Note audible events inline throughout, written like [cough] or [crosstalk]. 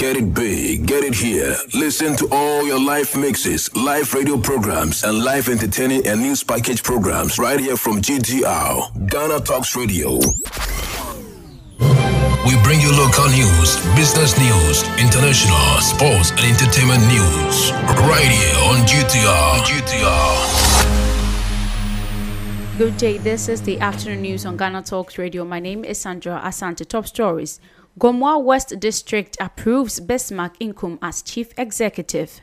Get it big, get it here. Listen to all your live mixes, live radio programs, and live entertaining and news package programs right here from GTR, Ghana Talks Radio. We bring you local news, business news, international, sports, and entertainment news right here on GTR. GTR. Good day. This is the afternoon news on Ghana Talks Radio. My name is Sandra Asante. Top stories. Gomoa West District approves Bismarck Inkum as chief executive.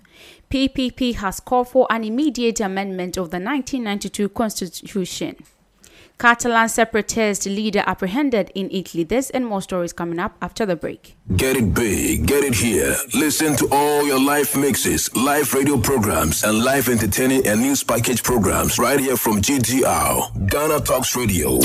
PPP has called for an immediate amendment of the 1992 constitution. Catalan separatist leader apprehended in Italy. This and more stories coming up after the break. Get it big, get it here. Listen to all your live mixes, live radio programs, and live entertaining and news package programs right here from GTR, Ghana Talks Radio.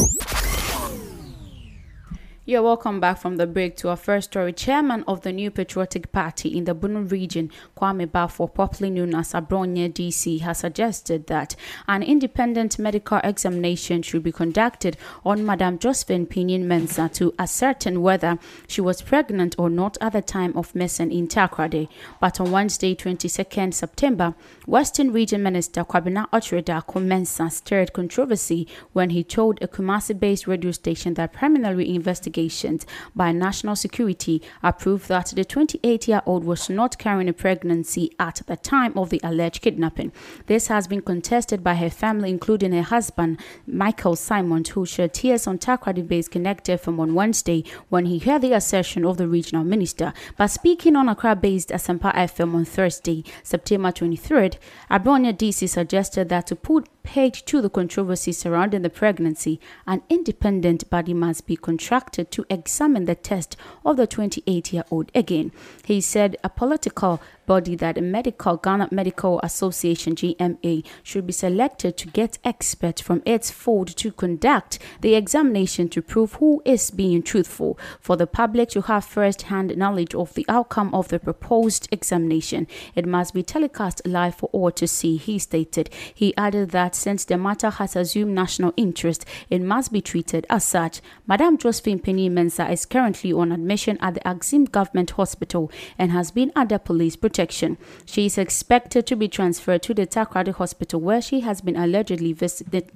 You're welcome back from the break to our first story. Chairman of the New Patriotic Party in the Bono region, Kwame Bafo, popularly known as Abronye DC, has suggested that an independent medical examination should be conducted on Madame Josephine Panyin Mensah to ascertain whether she was pregnant or not at the time of missing in Takoradi. But on Wednesday, 22nd September, Western Region Minister Kwabena Ochereda Mensah stirred controversy when he told a Kumasi-based radio station that preliminary investigations investigations by national security approved that the 28 year old was not carrying a pregnancy at the time of the alleged kidnapping. This has been contested by her family, including her husband, Michael Simon, who shed tears on Takoradi Base connected from on Wednesday when he heard the assertion of the regional minister. But speaking on Accra based Asempa FM on Thursday, September 23rd, Abronye DC suggested that to put paid to the controversy surrounding the pregnancy, an independent body must be contracted to examine the test of the 28 year old again. He said a political body that a medical Ghana Medical Association GMA should be selected to get experts from its fold to conduct the examination to prove who is being truthful for the public to have first-hand knowledge of the outcome of the proposed examination. It must be telecast live for all to see, he stated. He added that since the matter has assumed national interest, it must be treated as such. Madame Josephine Panyin Mensah is currently on admission at the Axim Government Hospital and has been under police protection. She is expected to be transferred to the Takoradi Hospital where she has been allegedly visited,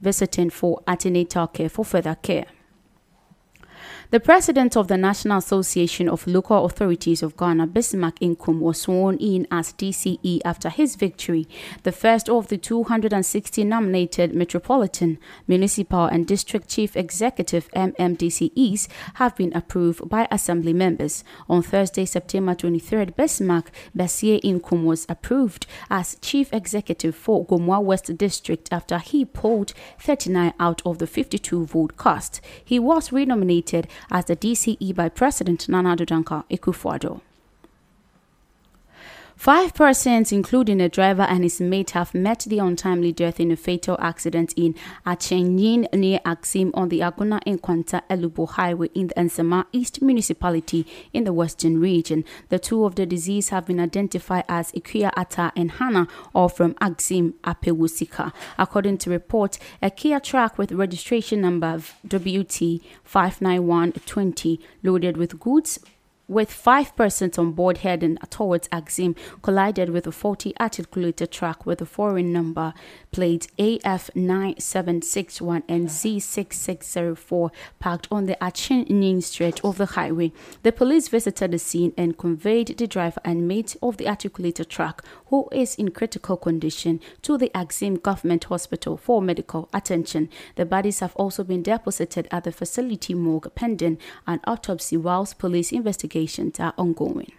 visiting for antenatal care for further care. The president of the National Association of Local Authorities of Ghana, Bismarck Inkum, was sworn in as DCE after his victory. The first of the 260 nominated metropolitan, municipal, and district chief executive MMDCEs have been approved by assembly members. On Thursday, September 23rd, Bismarck Basie Inkum was approved as chief executive for Gomoa West District after he polled 39 out of the 52 vote cast. He was renominated as the DCE by President Nana Addo Dankwa Akufo-Addo. Five persons, including a driver and his mate, have met the untimely death in a fatal accident in Achenyin near Axim on the Agona Nkwanta Elubo Highway in the Nzema East Municipality in the Western Region. The two of the deceased have been identified as Ikuya Ata and Hannah, all from Axim Apewusika. According to reports, a Kia truck with registration number WT 59120 loaded with goods with five persons on board heading towards Axim, collided with a faulty articulated truck with a foreign number plate AF9761 and Z6604 parked on the Achin stretch of the highway. The police visited the scene and conveyed the driver and mate of the articulated truck, who is in critical condition, to the Axim Government Hospital for medical attention. The bodies have also been deposited at the facility morgue pending an autopsy whilst police investigations are ongoing.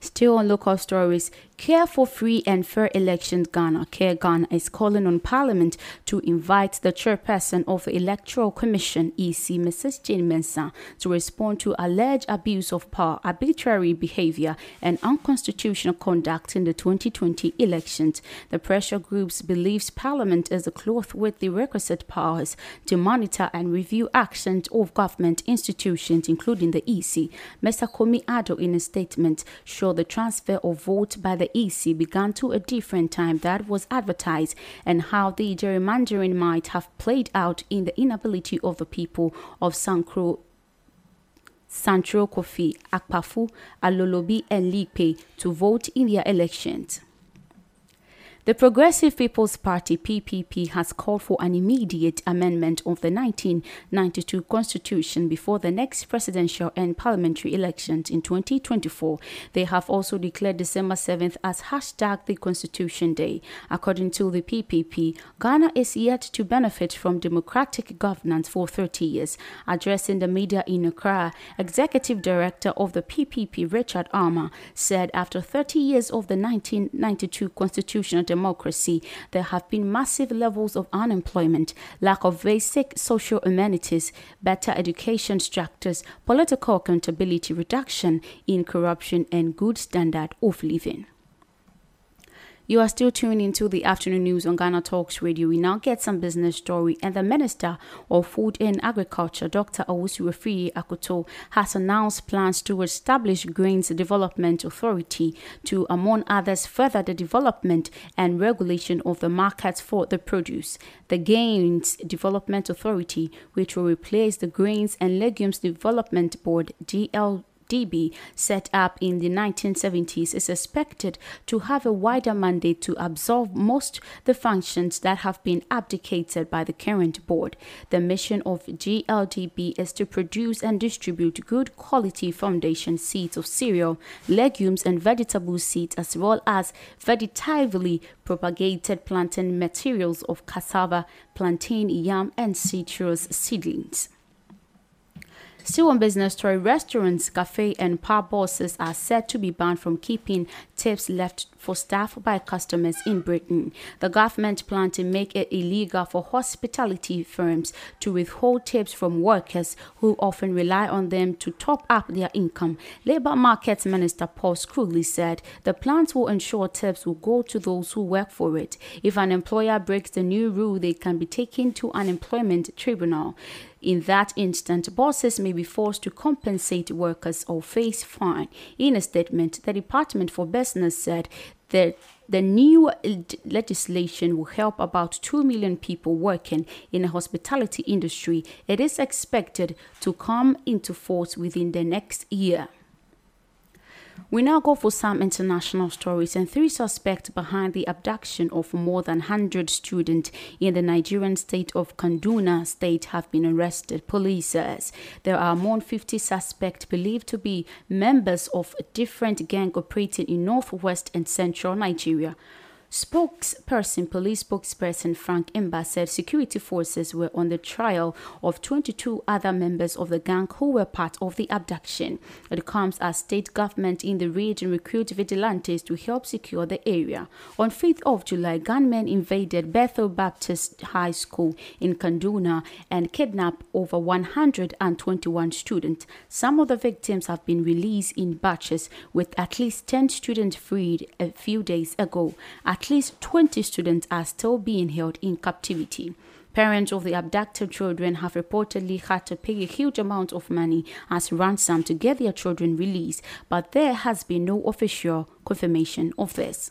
Still on local stories, Care for Free and Fair Elections Ghana, Care Ghana, is calling on Parliament to invite the chairperson of the Electoral Commission, EC, Mrs. Jane Mensah, to respond to alleged abuse of power, arbitrary behavior, and unconstitutional conduct in the 2020 elections. The pressure groups believes Parliament is a cloth with the requisite powers to monitor and review actions of government institutions, including the EC. Mr. Komi Addo, in a statement, showed the transfer of vote by the the EC began to a different time that was advertised and how the gerrymandering might have played out in the inability of the people of Sankro Santro Kofi, Akpafu, Alolobi, and Lipe to vote in their elections. The Progressive People's Party PPP has called for an immediate amendment of the 1992 Constitution before the next presidential and parliamentary elections in 2024. They have also declared December 7th as hashtag the Constitution Day. According to the PPP, Ghana is yet to benefit from democratic governance for 30 years. Addressing the media in Accra, Executive Director of the PPP, Richard Armour, said after 30 years of the 1992 Constitutional democracy, there have been massive levels of unemployment, lack of basic social amenities, better education structures, political accountability reduction in corruption, and good standard of living. You are still tuned into the afternoon news on Ghana Talks Radio. We now get some business story, and the Minister of Food and Agriculture, Dr. Owusu Afriyie Akoto, has announced plans to establish Grains Development Authority to, among others, further the development and regulation of the markets for the produce. The Grains Development Authority, which will replace the Grains and Legumes Development Board (GL). DB, set up in the 1970s, is expected to have a wider mandate to absorb most the functions that have been abdicated by the current board. The mission of GLDB is to produce and distribute good quality foundation seeds of cereal, legumes, and vegetable seeds, as well as vegetatively propagated planting materials of cassava, plantain, yam, and citrus seedlings. Still on business story, restaurants, cafe, and pub bosses are said to be banned from keeping tips left for staff by customers in Britain. The government plan to make it illegal for hospitality firms to withhold tips from workers who often rely on them to top up their income. Labour Markets Minister Paul Scully said the plans will ensure tips will go to those who work for it. If an employer breaks the new rule, they can be taken to an employment tribunal. In that instant, bosses may be forced to compensate workers or face fine. In a statement, the Department for Business said that the new legislation will help about 2 million people working in the hospitality industry. It is expected to come into force within the next year. We now go for some international stories and three suspects behind the abduction of more than 100 students in the Nigerian state of Kaduna state have been arrested. Police says there are more than 50 suspects believed to be members of a different gang operating in northwest and central Nigeria. Spokesperson, police spokesperson Frank Mba said security forces were on the trial of 22 other members of the gang who were part of the abduction. It comes as state government in the region recruit vigilantes to help secure the area. On 5th of July, gunmen invaded Bethel Baptist High School in Kaduna and kidnapped over 121 students. Some of the victims have been released in batches, with at least 10 students freed a few days ago. At least 20 students are still being held in captivity. Parents of the abducted children have reportedly had to pay a huge amount of money as ransom to get their children released, but there has been no official confirmation of this.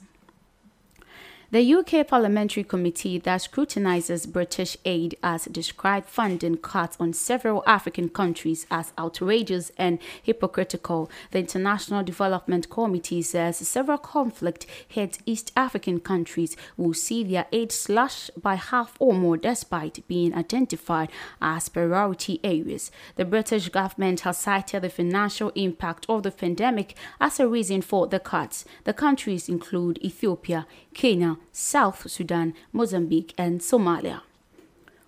The UK Parliamentary Committee that scrutinises British aid has described funding cuts on several African countries as outrageous and hypocritical. The International Development Committee says several conflict hit East African countries will see their aid slashed by half or more despite being identified as priority areas. The British government has cited the financial impact of the pandemic as a reason for the cuts. The countries include Ethiopia, Kenya, South Sudan, Mozambique, and Somalia.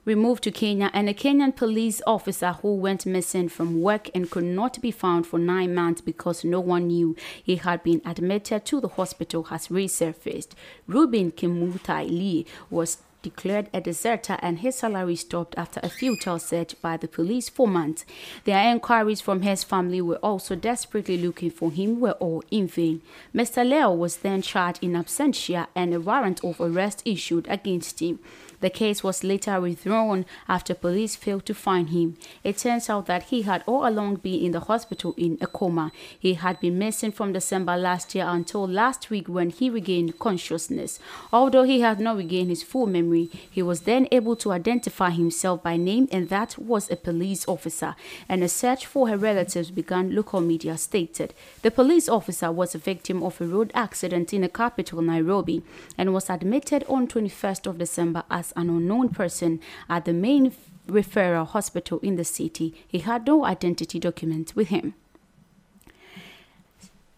We moved to Kenya, and a Kenyan police officer who went missing from work and could not be found for nine months because no one knew he had been admitted to the hospital has resurfaced. Ruben Kimutai Lee was declared a deserter and his salary stopped after a futile search by the police for months. Their inquiries from his family were also desperately looking for him were all in vain. Mr. Leo was then charged in absentia and a warrant of arrest issued against him. The case was later withdrawn after police failed to find him. It turns out that he had all along been in the hospital in a coma. He had been missing from December last year until last week when he regained consciousness. Although he had not regained his full memory, he was then able to identify himself by name and that was a police officer. And a search for her relatives began, local media stated. The police officer was a victim of a road accident in the capital, Nairobi, and was admitted on 21st of December as an unknown person at the main referral hospital in the city. He had no identity documents with him.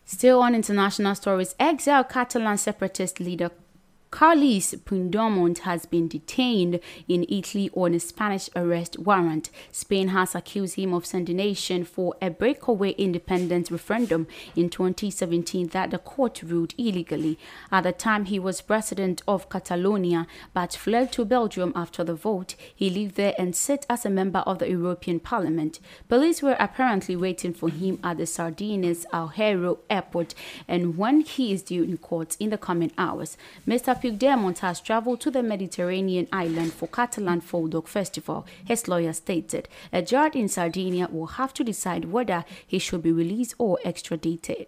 Still on international stories, exiled Catalan separatist leader Carles Puigdemont has been detained in Italy on a Spanish arrest warrant. Spain has accused him of sedition for a breakaway independence referendum in 2017 that the court ruled illegally. At the time, he was president of Catalonia but fled to Belgium after the vote. He lived there and sat as a member of the European Parliament. Police were apparently waiting for him at the Sardinians Alghero airport and when he is due in court in the coming hours. Mr. Puigdemont has traveled to the Mediterranean island for Catalan Folk Festival, his lawyer stated. A judge in Sardinia will have to decide whether he should be released or extradited.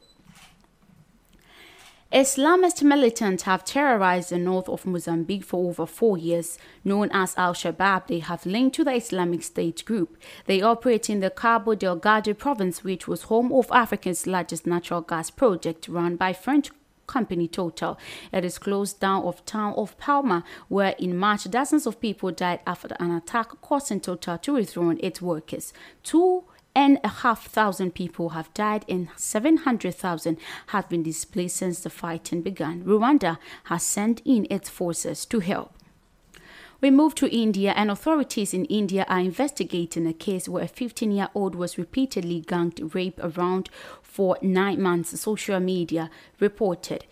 Islamist militants have terrorized the north of Mozambique for over four years. Known as Al Shabaab, they have linked to the Islamic State group. They operate in the Cabo Delgado province, which was home of Africa's largest natural gas project run by French company Total. It is closed down of town of Palma, where in March dozens of people died after an attack causing Total to withdraw its workers. Two and a half thousand people have died and 700,000 have been displaced since the fighting began. Rwanda has sent in its forces to help. We move to India, and authorities in India are investigating a case where a 15 year old was repeatedly ganged raped around for nine months, social media reported.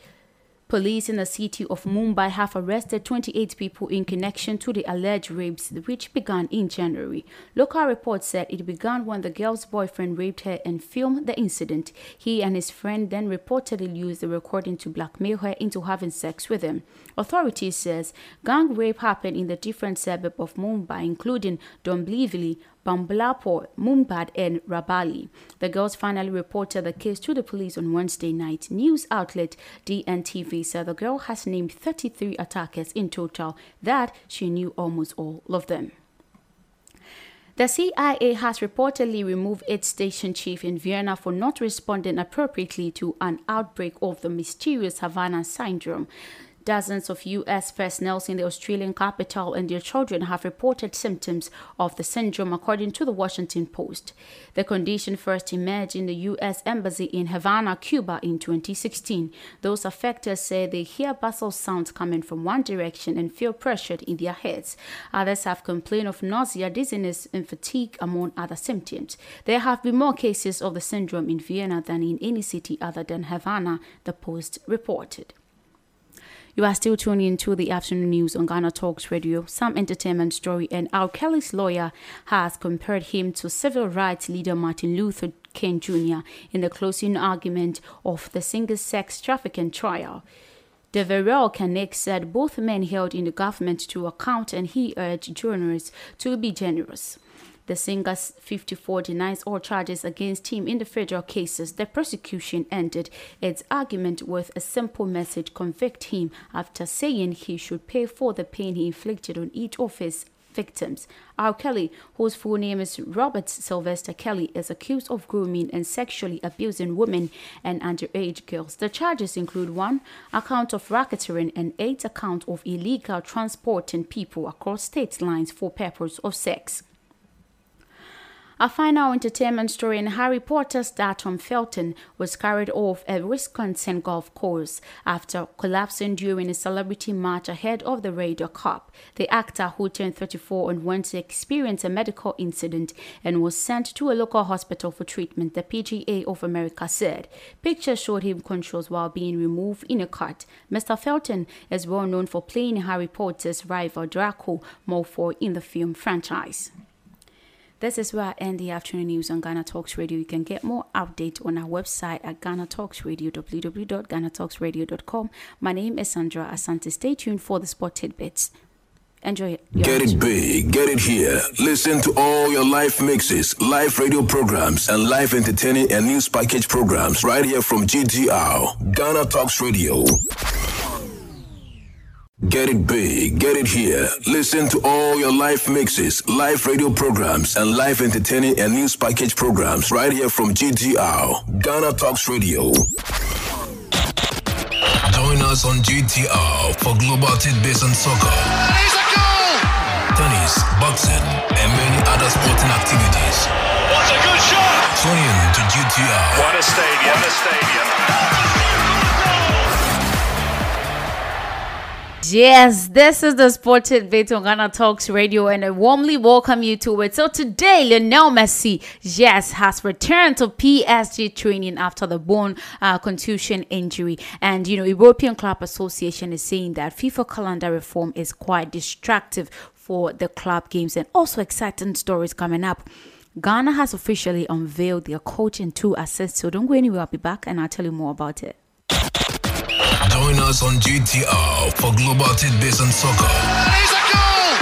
Police in the city of Mumbai have arrested 28 people in connection to the alleged rapes, which began in January. Local reports said it began when the girl's boyfriend raped her and filmed the incident. He and his friend then reportedly used the recording to blackmail her into having sex with him. Authorities says gang rape happened in the different suburbs of Mumbai, including Dombivli, Bambalapur, Murbad, and Rabale. The girls finally reported the case to the police on Wednesday night. News outlet DNTV said the girl has named 33 attackers in total, that she knew almost all of them. The CIA has reportedly removed its station chief in Vienna for not responding appropriately to an outbreak of the mysterious Havana syndrome. Dozens of U.S. personnel in the Australian capital and their children have reported symptoms of the syndrome, according to the Washington Post. The condition first emerged in the U.S. Embassy in Havana, Cuba in 2016. Those affected say they hear basal sounds coming from one direction and feel pressured in their heads. Others have complained of nausea, dizziness, and fatigue, among other symptoms. There have been more cases of the syndrome in Vienna than in any city other than Havana, the Post reported. You are still tuning into the afternoon news on Ghana Talks Radio. Some entertainment story and R. Kelly's lawyer has compared him to civil rights leader Martin Luther King Jr. in the closing argument of the singer's sex trafficking trial. Deveraux Cannick said both men held in the government to account and he urged journalists to be generous. The singer 54 denies all charges against him in the federal cases. The prosecution ended its argument with a simple message convict him after saying he should pay for the pain he inflicted on each of his victims. R. Kelly, whose full name is Robert Sylvester Kelly, is accused of grooming and sexually abusing women and underage girls. The charges include one account of racketeering and eight accounts of illegal transporting people across state lines for purpose of sex. A final entertainment story in Harry Potter star Tom Felton was carried off a Wisconsin golf course after collapsing during a celebrity match ahead of the Ryder Cup. The actor, who turned 34 on Wednesday, experienced a medical incident and was sent to a local hospital for treatment, the PGA of America said. Pictures showed him conscious while being removed in a cart. Mr. Felton is well known for playing Harry Potter's rival Draco Malfoy in the film franchise. This is where I end the afternoon news on Ghana Talks Radio. You can get more updates on our website at Ghana Talks Radio, www.ghanatalksradio.com. My name is Sandra Asante. Stay tuned for the sport tidbits. Enjoy it. Get it big, get it here. Listen to all your live mixes, live radio programs, and live entertaining and news package programs right here from GTR, Ghana Talks Radio. Get it big, get it here. Listen to all your live mixes, live radio programs, and live entertaining and news package programs right here from GTR, Ghana Talks Radio. Join us on GTR for global tidbits and soccer, tennis, boxing, and many other sporting activities. What a good shot! Tune in to GTR. What a stadium! What a stadium! Yes, this is the Sported Bit on Ghana Talks Radio, and I warmly welcome you to it. So today, Lionel Messi, yes, has returned to PSG training after the bone uh, contusion injury, and you know, European Club Association is saying that FIFA calendar reform is quite destructive for the club games, and also exciting stories coming up. Ghana has officially unveiled their coach and two assistants. So don't go anywhere. I'll be back, and I'll tell you more about it. Join us on GTR for global tidbits on soccer, Here's a goal!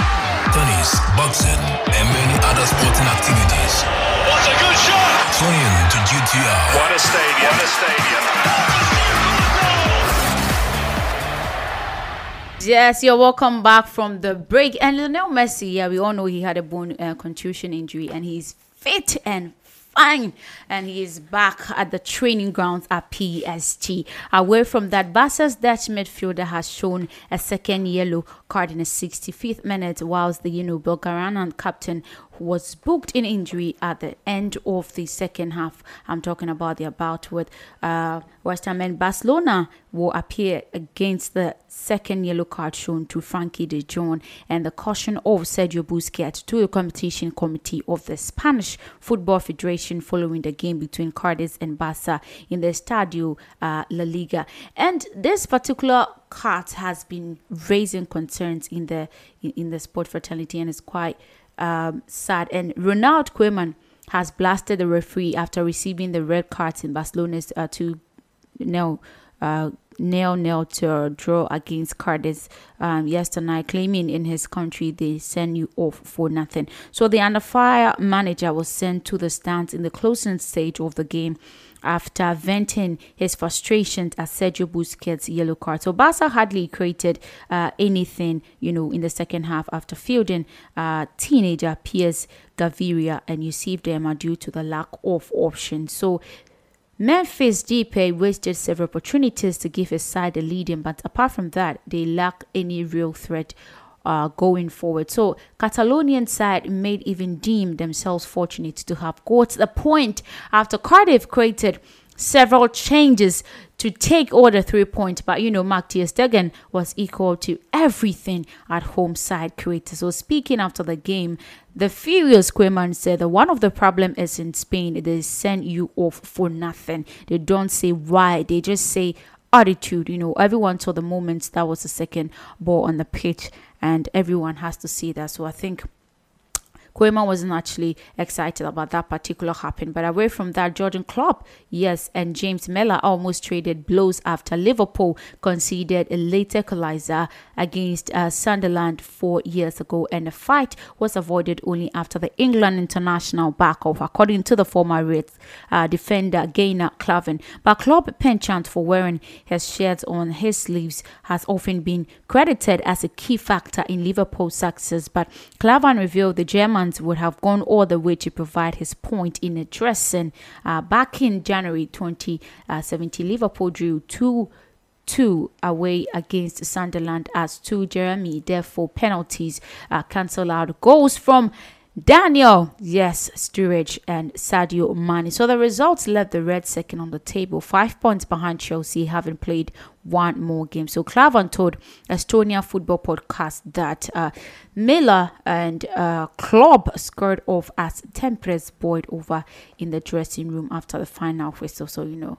tennis, boxing, and many other sporting activities. What a good shot! Tune in to GTR. What a stadium! What a stadium! Yes, you're welcome back from the break. And Lionel Messi, yeah, we all know he had a bone uh, contusion injury, and he's fit and fine, and he is back at the training grounds at PSG. Away from that, Barca's Dutch midfielder has shown a second yellow card in the 65th minute, whilst the you know captain was booked in injury at the end of the second half. I'm talking about the bout with uh, West Ham and Barcelona will appear against the second yellow card shown to Frenkie de Jong and the caution of Sergio Busquets to the competition committee of the Spanish Football Federation following the game between Cadiz and Barca in the Estadio uh, La Liga. And this particular card has been raising concerns in the in, in the sport fraternity and is quite um, sad. And Ronald Koeman has blasted the referee after receiving the red cards in Barcelona's uh, two nil uh, nil nil to draw against Cadiz um, yesterday, claiming in his country they send you off for nothing. So the under fire manager was sent to the stands in the closing stage of the game after venting his frustrations at Sergio Busquets' yellow card. So Barca hardly created uh, anything, you know, in the second half after fielding uh, teenager Piers Gaviria and received them due to the lack of options. So Memphis Depay wasted several opportunities to give his side a lead, but apart from that, they lack any real threat uh, going forward. So Catalonian side made even deem themselves fortunate to have got the point after Cardiff created several changes to take the three points. But you know, Mark Ter Stegen was equal to everything at home side created. So speaking after the game, the furious Koeman said that one of the problem is in Spain, they send you off for nothing. They don't say why, they just say attitude. You know, everyone saw the moments that was the second ball on the pitch, and everyone has to see that. So I think Koeman wasn't actually excited about that particular happen. But away from that, Jurgen Klopp, yes, and James Milner almost traded blows after Liverpool conceded a late equalizer against uh, Sunderland four years ago. And the fight was avoided only after the England international back off, according to the former Reds uh, defender Ragnar Klavan. But Klopp penchant for wearing his shirts on his sleeves has often been credited as a key factor in Liverpool's success. But Klavan revealed the German would have gone all the way to provide his point in addressing uh, back in January 2017. Liverpool drew 2 2 away against Sunderland as two Jermain Defoe penalties uh, cancel out goals from Daniel, yes, Sturridge and Sadio Mane. So the results left the Reds second on the table, five points behind Chelsea, having played one more game. So Klavan told Estonia Football Podcast that uh, Milner and uh, Klopp scored off as Tempest boyd over in the dressing room after the final whistle. So you know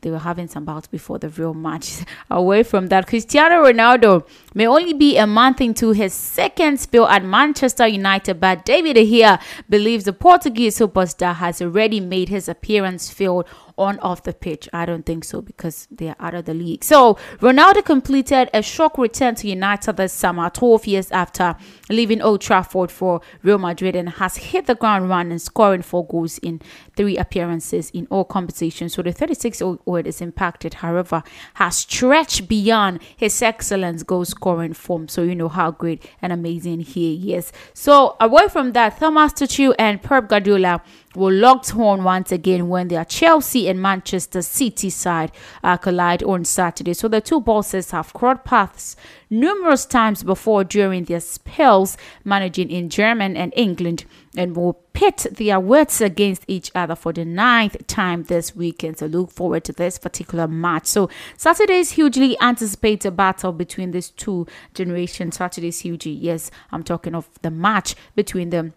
they were having some bouts before the real match. [laughs] Away from that, Cristiano Ronaldo may only be a month into his second spell at Manchester United, but David here believes the Portuguese superstar has already made his appearance filled on off the pitch? I don't think so because they are out of the league. So Ronaldo completed a shock return to United this summer, 12 years after leaving Old Trafford for Real Madrid, and has hit the ground running, scoring four goals in three appearances in all competitions. So the 36-year-old is impacted, however, has stretched beyond his excellence goal scoring form. So you know how great and amazing he is. So away from that, Thomas Tuchel and Pep Guardiola were locked horn once again when their Chelsea and Manchester City side uh, collide on Saturday. So the two bosses have crossed paths numerous times before during their spells managing in Germany and England and will pit their words against each other for the ninth time this weekend. So look forward to this particular match. So Saturday's hugely anticipated battle between these two generations. Saturday's hugely, yes, I'm talking of the match between them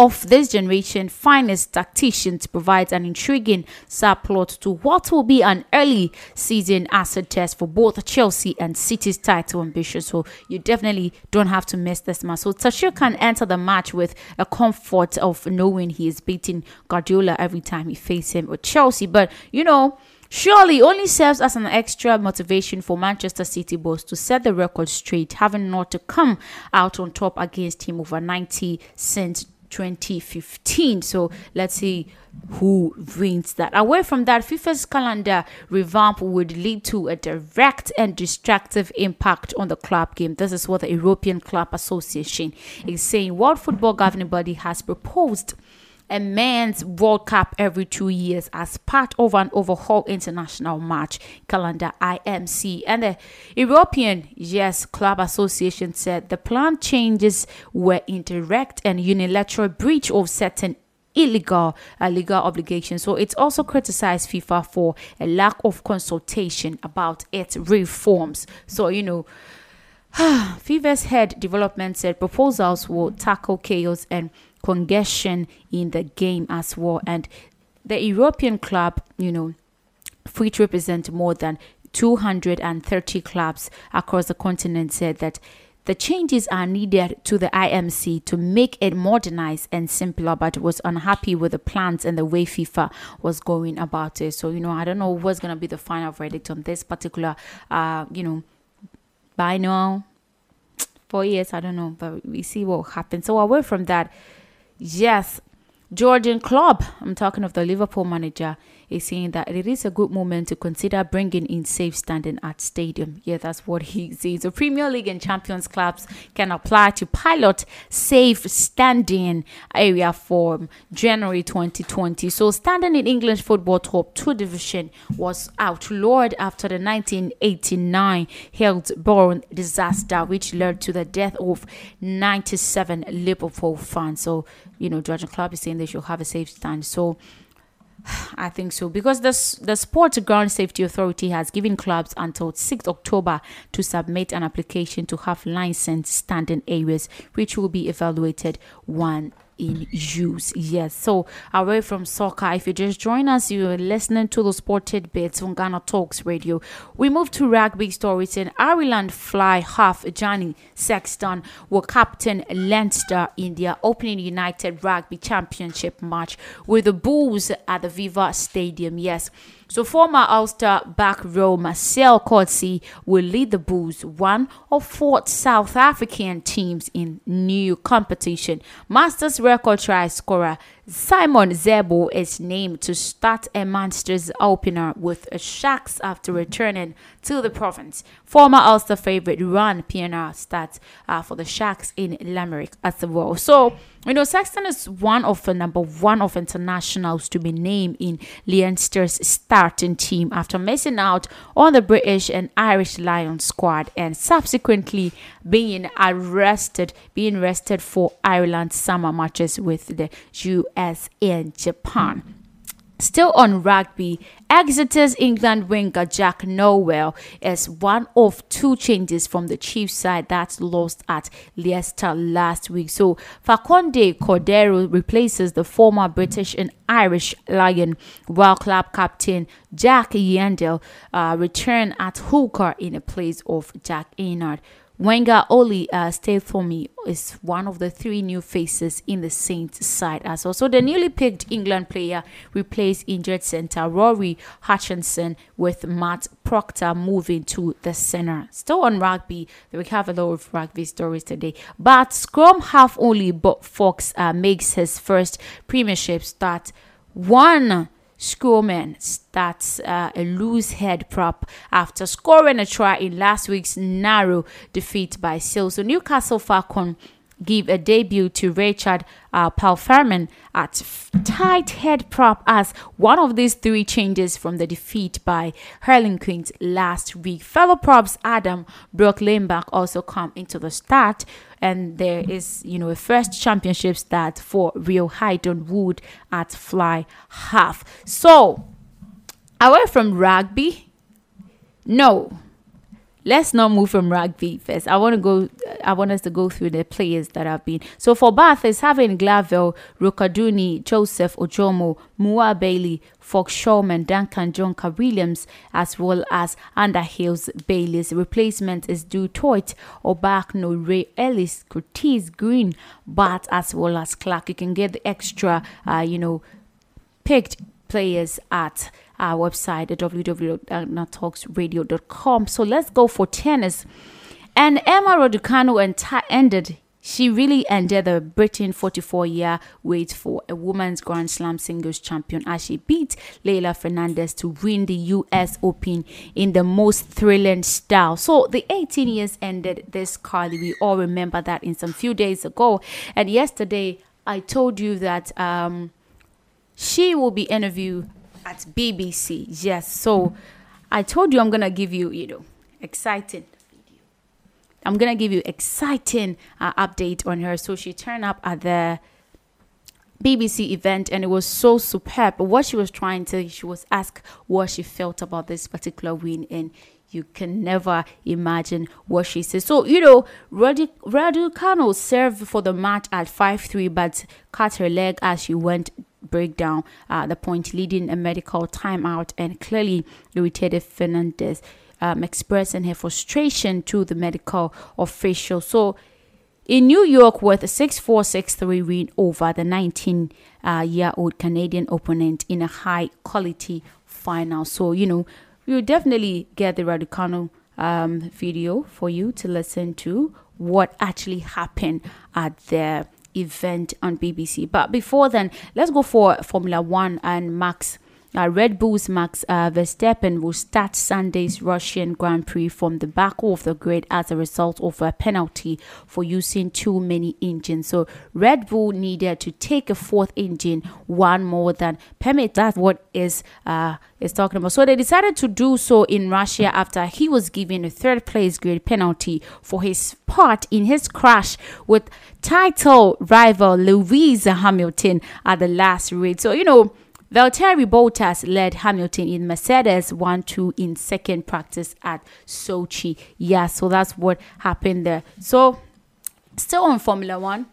of this generation finest tacticians provides an intriguing subplot to what will be an early season acid test for both Chelsea and City's title ambition. So you definitely don't have to miss this match. So Tuchel can enter the match with a comfort of knowing he is beating Guardiola every time he faces him with Chelsea. But you know, surely only serves as an extra motivation for Manchester City boss to set the record straight, having not to come out on top against him over 90 since 2015. So let's see who wins that. Away from that, FIFA's calendar revamp would lead to a direct and destructive impact on the club game. This is what the European Club Association is saying. World Football Governing Body has proposed a men's World Cup every two years as part of an overhaul international match calendar IMC. And the European Yes Club Association said the planned changes were indirect and unilateral breach of certain illegal uh, legal obligations. So it's also criticized FIFA for a lack of consultation about its reforms. So you know. [sighs] FIFA's head development said proposals will tackle chaos and congestion in the game as well. And the European club, you know, which represent more than 230 clubs across the continent, said that the changes are needed to the IMC to make it modernized and simpler, but was unhappy with the plans and the way FIFA was going about it. So, you know, I don't know what's going to be the final verdict on this particular, uh, you know, by now, four years, I don't know, but we see what happens. So, away from that, Yes, Jurgen Klopp, I'm talking of the Liverpool manager, is saying that it is a good moment to consider bringing in safe standing at stadium. Yeah, that's what he [laughs] says. The Premier League and Champions clubs can apply to pilot safe standing area for January 2020. So, standing in English football top two division was outlawed after the 1989 Hillsborough disaster, which led to the death of 97 Liverpool fans. So, you know, Jurgen Klopp is saying they should have a safe stand. So, [sighs] I think so. Because the the Sports Ground Safety Authority has given clubs until 6 October to submit an application to have licensed standing areas, which will be evaluated one in use. Yes. So away from soccer, if you just join us, you're listening to the Sported Bits on Ghana Talks Radio. We move to rugby stories in Ireland fly half Johnny Sexton will captain Leinster in their opening United Rugby Championship match with the Bulls at the Viva Stadium. Yes. So former Ulster back row Marcel Coetzee will lead the Bulls, one of four South African teams in new competition. Masters record try scorer Simon Zebo is named to start a Munster's opener with a Sharks after returning to the province. Former Ulster favourite Ruan Pienaar starts uh, for the Sharks in Limerick as well. So, you know, Sexton is one of the number one of internationals to be named in Leinster's starting team after missing out on the British and Irish Lions squad and subsequently being arrested, being arrested for Ireland's summer matches with the US and Japan. Still on rugby, Exeter's England winger Jack Nowell is one of two changes from the Chiefs side that lost at Leicester last week. So Facundo Cordero replaces the former British and Irish Lion, while club captain Jack Yeandle uh, return at hooker in the place of Jack Innard. Wenger Oli uh, stayed for me is one of the three new faces in the Saints side as well. So the newly picked England player replaced injured centre Rory Hutchinson with Matt Proctor moving to the centre. Still on rugby, we have a lot of rugby stories today. But Scrum half only but Fox uh, makes his first Premiership start. One Schoolman starts uh, a loose head prop after scoring a try in last week's narrow defeat by Sale. So Newcastle Falcon give a debut to Richard uh, Palframan at tight head prop as one of these three changes from the defeat by Harlequins last week. Fellow props Adam Brocklebank also come into the start and there is you know a first championship start for real Rio on Wood at fly half. So away from rugby, no. Let's not move from rugby first. I want to go. I want us to go through the players that have been. So for Bath, it's having Glavell, Rokoduguni, Joseph Ojomo, Mua Bailey, Fox Shawman, Duncan Jonker Williams, as well as Underhills Bailey's replacement is Du Toit, Obakno, Ray Ellis, Curtis Green, Bat, as well as Clark. You can get the extra, uh, you know, picked players at our website at www.talksradio.com. So let's go for tennis. And Emma Raducanu ended she really ended the Britain 44 year wait for a women's Grand Slam singles champion as she beat Leylah Fernandez to win the US Open in the most thrilling style. So the 18 years ended this Carly. We all remember that in some few days ago. And yesterday I told you that um, she will be interviewed at BBC. Yes. So I told you I'm gonna give you, you know, exciting I'm gonna give you exciting uh, update on her. So she turned up at the BBC event and it was so superb. But what she was trying to, she was asked what she felt about this particular win, and you can never imagine what she said. So, you know, Radu, Kano served for the match at 5 3, but cut her leg as she went break down uh, the point, leading a medical timeout and clearly irritated Fernandez um, expressing her frustration to the medical official. So, in New York, with a 6 4 6 3 win over the 19 uh, year old Canadian opponent in a high quality final. So, you know, we'll definitely get the Raducanu um, video for you to listen to what actually happened at the event on BBC. But before then, let's go for Formula One and Max uh, Red Bull's Max uh, Verstappen will start Sunday's Russian Grand Prix from the back of the grid as a result of a penalty for using too many engines. So Red Bull needed to take a fourth engine, one more than permit. That's what is uh, is talking about. So they decided to do so in Russia after he was given a third place grid penalty for his part in his crash with title rival Lewis Hamilton at the last race. So you know Valtteri Bottas led Hamilton in Mercedes 1 2 in second practice at Sochi. Yeah, so that's what happened there. So, still on Formula One.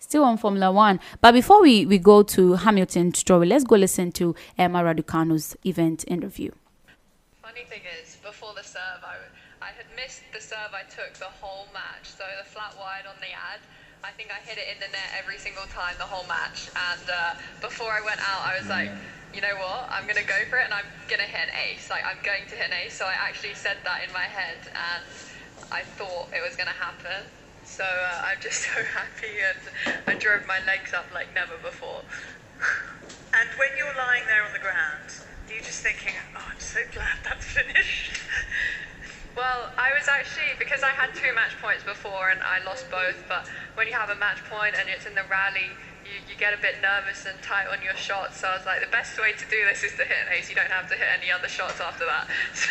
Still on Formula One. But before we, we go to Hamilton's story, let's go listen to Emma Raducanu's event interview. Funny thing is, before the serve, I, I had missed the serve I took the whole match. So the flat wide on the ad I think I hit it in the net every single time the whole match. And uh, before I went out, I was like, you know what? I'm gonna go for it, and I'm gonna hit an ace. Like I'm going to hit an ace. So I actually said that in my head, and I thought it was gonna happen. So uh, I'm just [laughs] so happy, and I drove my legs up like never before. [laughs] and when you're lying there on the ground, you're you just thinking, oh, I'm so glad that's finished? [laughs] Well, I was actually because I had two match points before and I lost both. But when you have a match point and it's in the rally, you, you get a bit nervous and tight on your shots. So I was like, the best way to do this is to hit an ace. You don't have to hit any other shots after that. [laughs] So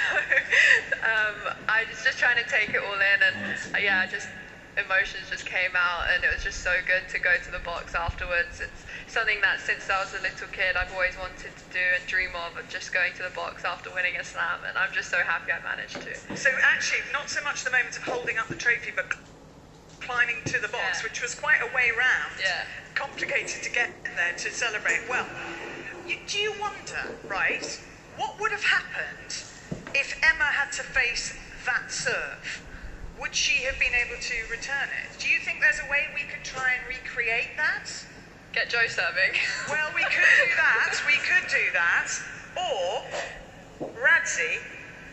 um, I was just trying to take it all in, and yeah, just emotions just came out, and it was just so good to go to the box afterwards. It's something that since I was a little kid I've always wanted to do and dream of, of just going to the box after winning a slam, and I'm just so happy I managed to. So actually, not so much the moment of holding up the trophy, but climbing to the box, yeah. which was quite a way round. Yeah. Complicated to get there to celebrate. Well, you, do you wonder, right, what would have happened if Emma had to face that serve? Would she have been able to return it. Do you think there's a way we could try and recreate that? Get Joe serving. [laughs] Well, we could do that. We could do that. Or Radzi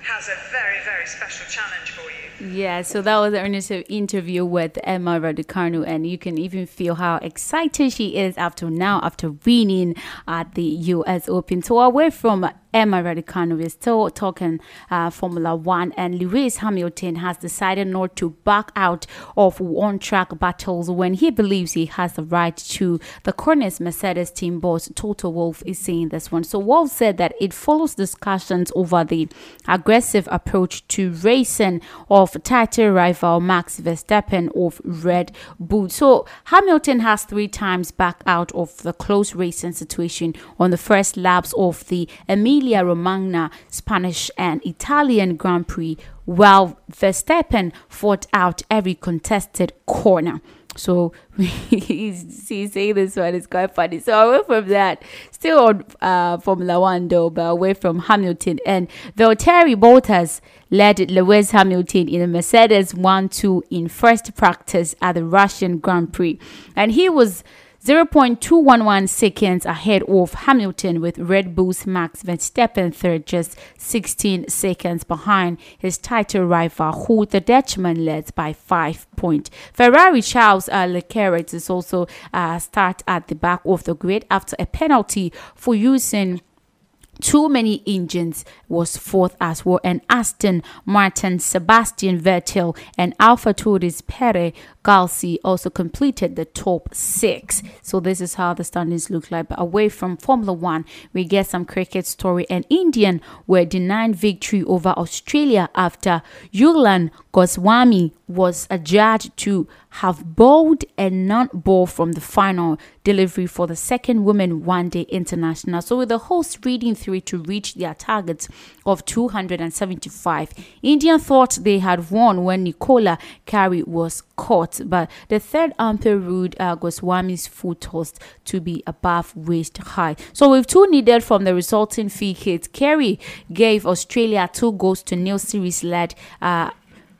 has a very, very special challenge for you. Yeah, so that was an interview with Emma Raducanu, and you can even feel how excited she is after now, after winning at the US Open. So, away from Emma Raducanu is still talking uh, Formula One, and Lewis Hamilton has decided not to back out of on track battles when he believes he has the right to. The Corners Mercedes team boss Toto Wolff is saying this one. So, Wolff said that it follows discussions over the aggressive approach to racing of title rival Max Verstappen of Red Bull. So, Hamilton has three times back out of the close racing situation on the first laps of the Emilia Emilia Romagna Spanish and Italian Grand Prix, while Verstappen fought out every contested corner. So [laughs] he's, he's saying this one is quite funny. So away from that, still on uh, Formula One though, but away from Hamilton and Valtteri Bottas led Lewis Hamilton in a Mercedes 1-2 in first practice at the Russian Grand Prix, and he was 0.211 seconds ahead of Hamilton, with Red Bull's Max Verstappen third, just 16 seconds behind his title rival, who the Dutchman led by five points. Ferrari Charles uh, Leclerc is also uh, start at the back of the grid after a penalty for using too many engines was fourth as well, and Aston Martin, Sebastian Vettel, and Alpha Tauri's Pierre Gasly also completed the top six. So this is how the standings look like. But away from Formula One, we get some cricket story. And Indian were denied victory over Australia after Jhulan Goswami was adjudged to have bowled a non-ball from the final delivery for the second Women One Day International. So with the hosts reading through to reach their target of 275, India thought they had won when Nicola Carey was caught, but the third umpire ruled uh, Goswami's foot tossed to be above waist high. So with two needed from the resulting free hit, Carey gave Australia two goals to nil series led uh,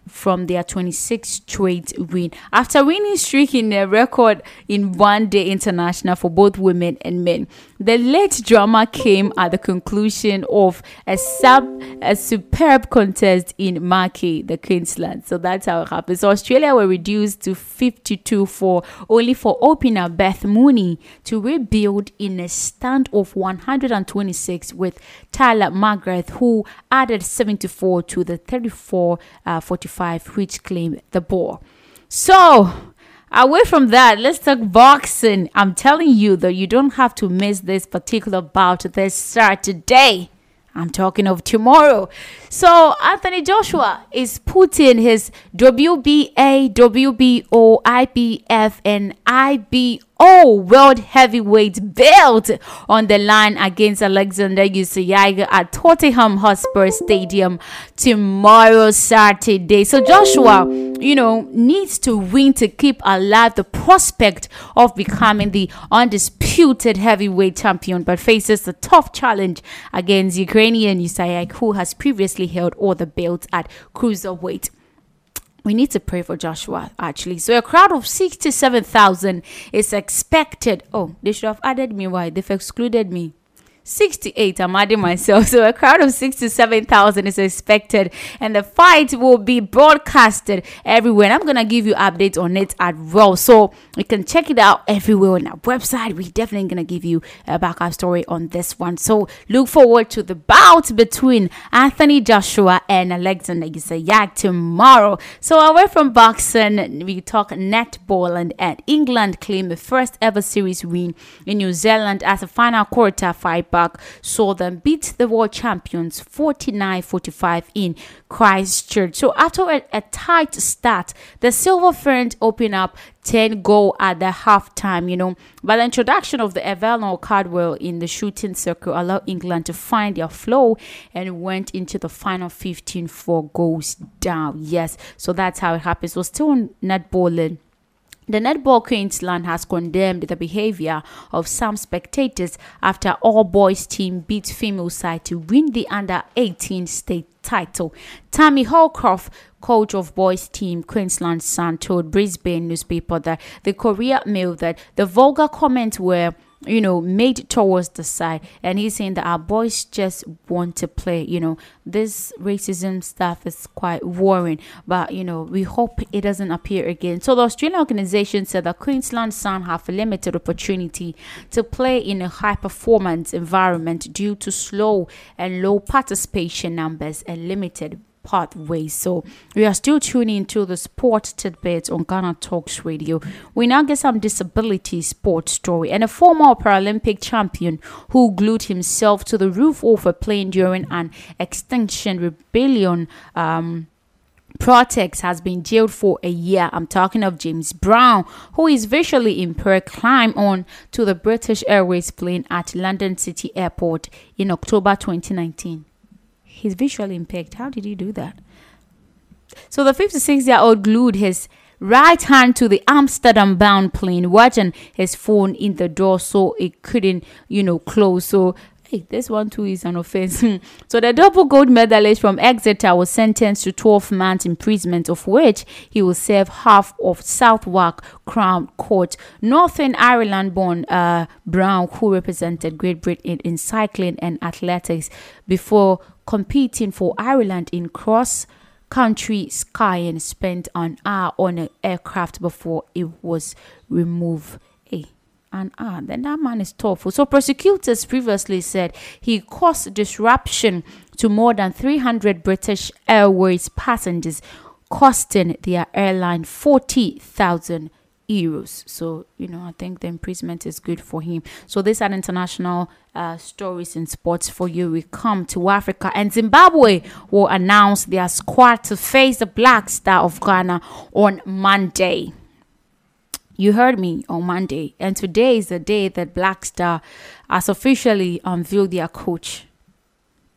from their 26th straight win. After winning streak in a record in one day international for both women and men, the late drama came at the conclusion of a sub a superb contest in Margate, the Queensland. So that's how it happened. So Australia were reduced to 52 for only for opener Beth Mooney to rebuild in a stand of 126 with Tahlia McGrath, who added 74 to the 34 uh, 45, which claimed the ball. So Away from that, let's talk boxing. I'm telling you that you don't have to miss this particular bout this Saturday. I'm talking of tomorrow. So Anthony Joshua is putting his WBA, WBO, IBF, and IBO World Heavyweight belt on the line against Alexander Usyk at Tottenham Hotspur Stadium tomorrow, Saturday. So Joshua, you know, needs to win to keep alive the prospect of becoming the undisputed heavyweight champion, but faces a tough challenge against Ukrainian Usyk, who has previously held all the belts at cruiserweight we need to pray for Joshua actually. So a crowd of 67,000 is expected. Oh, they should have added me. Why? They've excluded me. 68 i'm adding myself. So a crowd of 67000 is expected and the fight will be broadcasted everywhere. And i'm gonna give you updates on it as well. So you can check it out everywhere on our website. We're definitely gonna give you a backup story on this one. So look forward to the bout between anthony joshua and alexander Usyk tomorrow. So away from boxing we talk netball and, and england claim the first ever series win in new zealand as a final quarter fight saw them beat the world champions 49 45 in Christchurch. So, after a, a tight start, the Silver Ferns open up 10 goal at the halftime, you know. But the introduction of the Eleanor Cardwell in the shooting circle allowed England to find their flow and went into the final 15 four goals down. Yes, so that's how it happens. So, still netballing The Netball Queensland has condemned the behavior of some spectators after all boys team beat female side to win the under 18 state title. Tammy Holcroft, coach of boys team Queensland Sun, told Brisbane newspaper that the Courier Mail that the vulgar comments were you know, made towards the side. And he's saying that our boys just want to play. You know, this racism stuff is quite worrying, but you know, we hope it doesn't appear again. So the Australian organization said that Queensland Sun have a limited opportunity to play in a high performance environment due to slow and low participation numbers and limited pathways. So we are still tuning into the sport tidbits on Ghana Talks Radio. We now get some disability sports story and a former Paralympic champion who glued himself to the roof of a plane during an extinction rebellion. Um, Protex has been jailed for a year. I'm talking of James Brown, who is visually impaired, climbed on to the British Airways plane at London City Airport in October 2019. He's visually impaired. How did he do that? So the 56 year old glued his right hand to the Amsterdam bound plane, watching his phone in the door so it couldn't, you know, close. So Hey, this one too is an offense. [laughs] so the double gold medalist from Exeter was sentenced to 12 months imprisonment, of which he will serve half of Southwark Crown Court. Northern Ireland-born uh, Brown, who represented Great Britain in cycling and athletics before competing for Ireland in cross country skiing, spent an hour on an aircraft before it was removed. Hey, an hour, then that man is tough. So prosecutors previously said he caused disruption to more than 300 British Airways passengers, costing their airline 40,000 euros. So, you know, I think the imprisonment is good for him. So, these are international uh, stories in sports for you. We come to Africa, and Zimbabwe will announce their squad to face the Black Star of Ghana on Monday. You heard me on Monday, and today is the day that Black Star has officially unveiled their coach.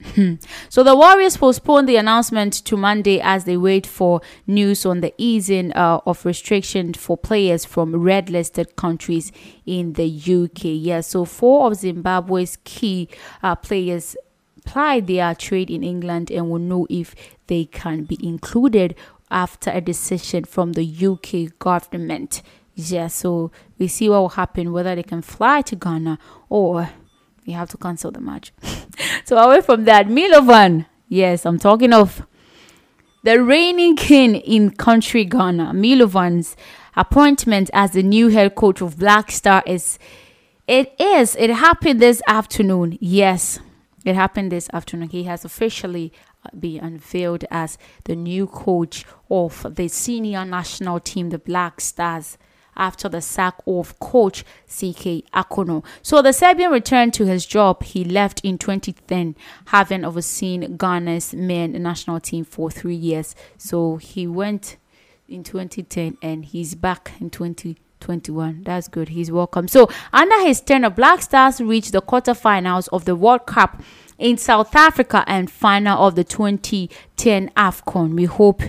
Hmm. so the Warriors postponed the announcement to Monday as they wait for news on the easing uh, of restrictions for players from red listed countries in the UK. Yeah, so four of Zimbabwe's key uh, players applied their trade in England and will know if they can be included after a decision from the UK government. Yeah, so we see what will happen whether they can fly to Ghana or we have to cancel the match. [laughs] so away from that, Milovan. Yes, I'm talking of the reigning king in country Ghana. Milovan's appointment as the new head coach of Black Star is it is it happened this afternoon. Yes, it happened this afternoon. He has officially uh, been unveiled as the new coach of the senior national team, the Black Stars after the sack of coach CK Akonnor. So the Serbian returned to his job he left in 2010, having overseen Ghana's men national team for three years. So he went in 2010 and he's back in 2021. That's good. He's welcome. So under his tenure, Black Stars reached the quarterfinals of the World Cup in South Africa and final of the 2010 AFCON. We hope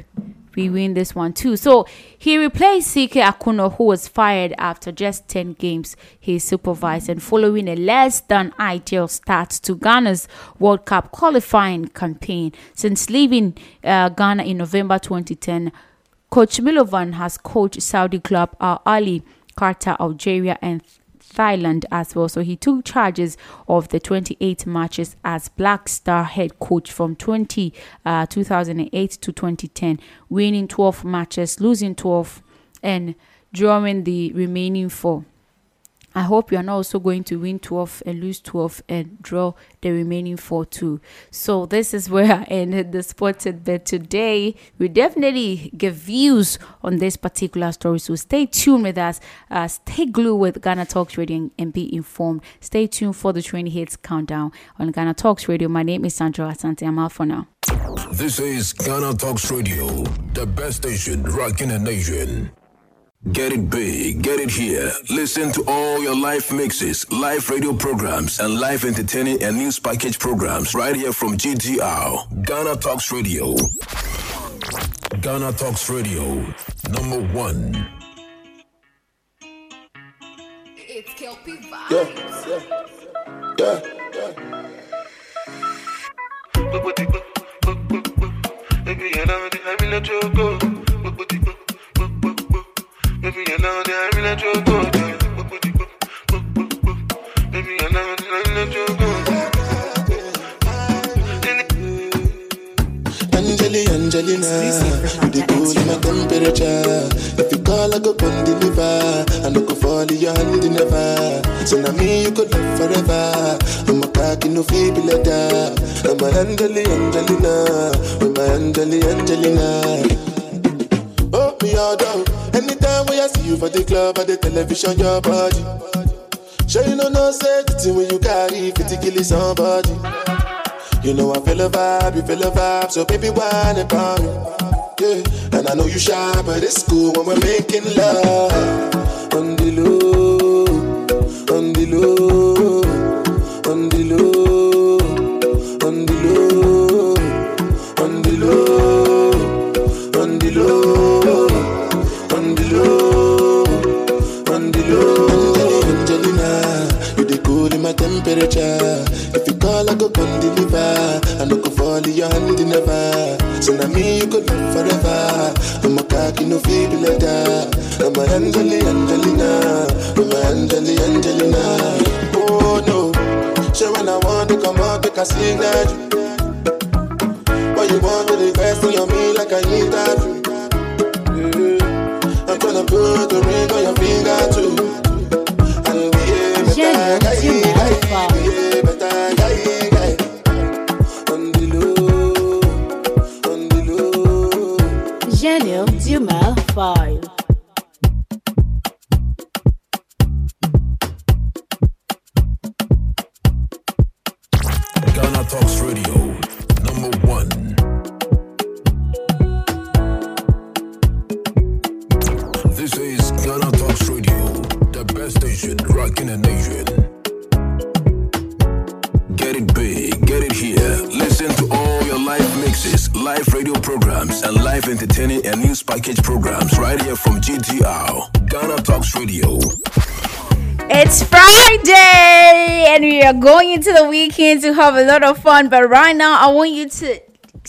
we win this one too. So he replaced CK Akonnor, who was fired after just 10 games he supervised and following a less than ideal start to Ghana's World Cup qualifying campaign. Since leaving uh, Ghana in November 2010, Coach Milovan has coached Saudi club Al Ahli, Qatar, Algeria, and Thailand as well. So he took charges of the 28 matches as Black Star head coach from 20, uh, 2008 to 2010, winning 12 matches, losing 12, and drawing the remaining four. I hope you are not also going to win 12 and lose 12 and draw the remaining four too. So this is where I ended the spotted bet today. We definitely give views on this particular story. So stay tuned with us. Uh, stay glued with Ghana Talks Radio and, and, be informed. Stay tuned for the 20 hits countdown on Ghana Talks Radio. My name is Sandra Asante. I'm out for now. This is Ghana Talks Radio, the best station rocking the nation. Get it big, get it here. Listen to all your live mixes, live radio programs, and live entertaining and news package programs right here from GTR, Ghana Talks Radio. Ghana Talks Radio, number one. It's Kelpie vibes. yeah, yeah, yeah. Baby, you know let you go. Baby, you know that I let you go. Baby, you know that I let you go. Angeli, Angelina, you the cool in my temperature. If you call, I go come deliver. I no go fall in your hand never. So now me you could love forever. I'm a cocky no feeble letter. I'm a Angeli, Angelina, I'm a Angeli, Angelina. Oh, me. Anytime when I see you for the club or the television, your body. Sure you know no safety when you carry 50 kill somebody. You know I feel a vibe, you feel a vibe, so baby whine about me. Yeah, and I know you shy, but it's cool when we're making love. On the low, on the low, on the low, your hand never. So now me you could love forever. I'm a cocky no feeble letter. I'm a Angeli Angelina, I'm a Angeli Angelina. Oh no, sure when I want to come out, make a signal. But you want to invest in your me like I need that. I'm tryna put a ring on your finger too. And be a better guy, entertaining and news package programs right here from GTR. Ghana Talks Radio. It's Friday and we are going into the weekend to have a lot of fun. But right now, I want you to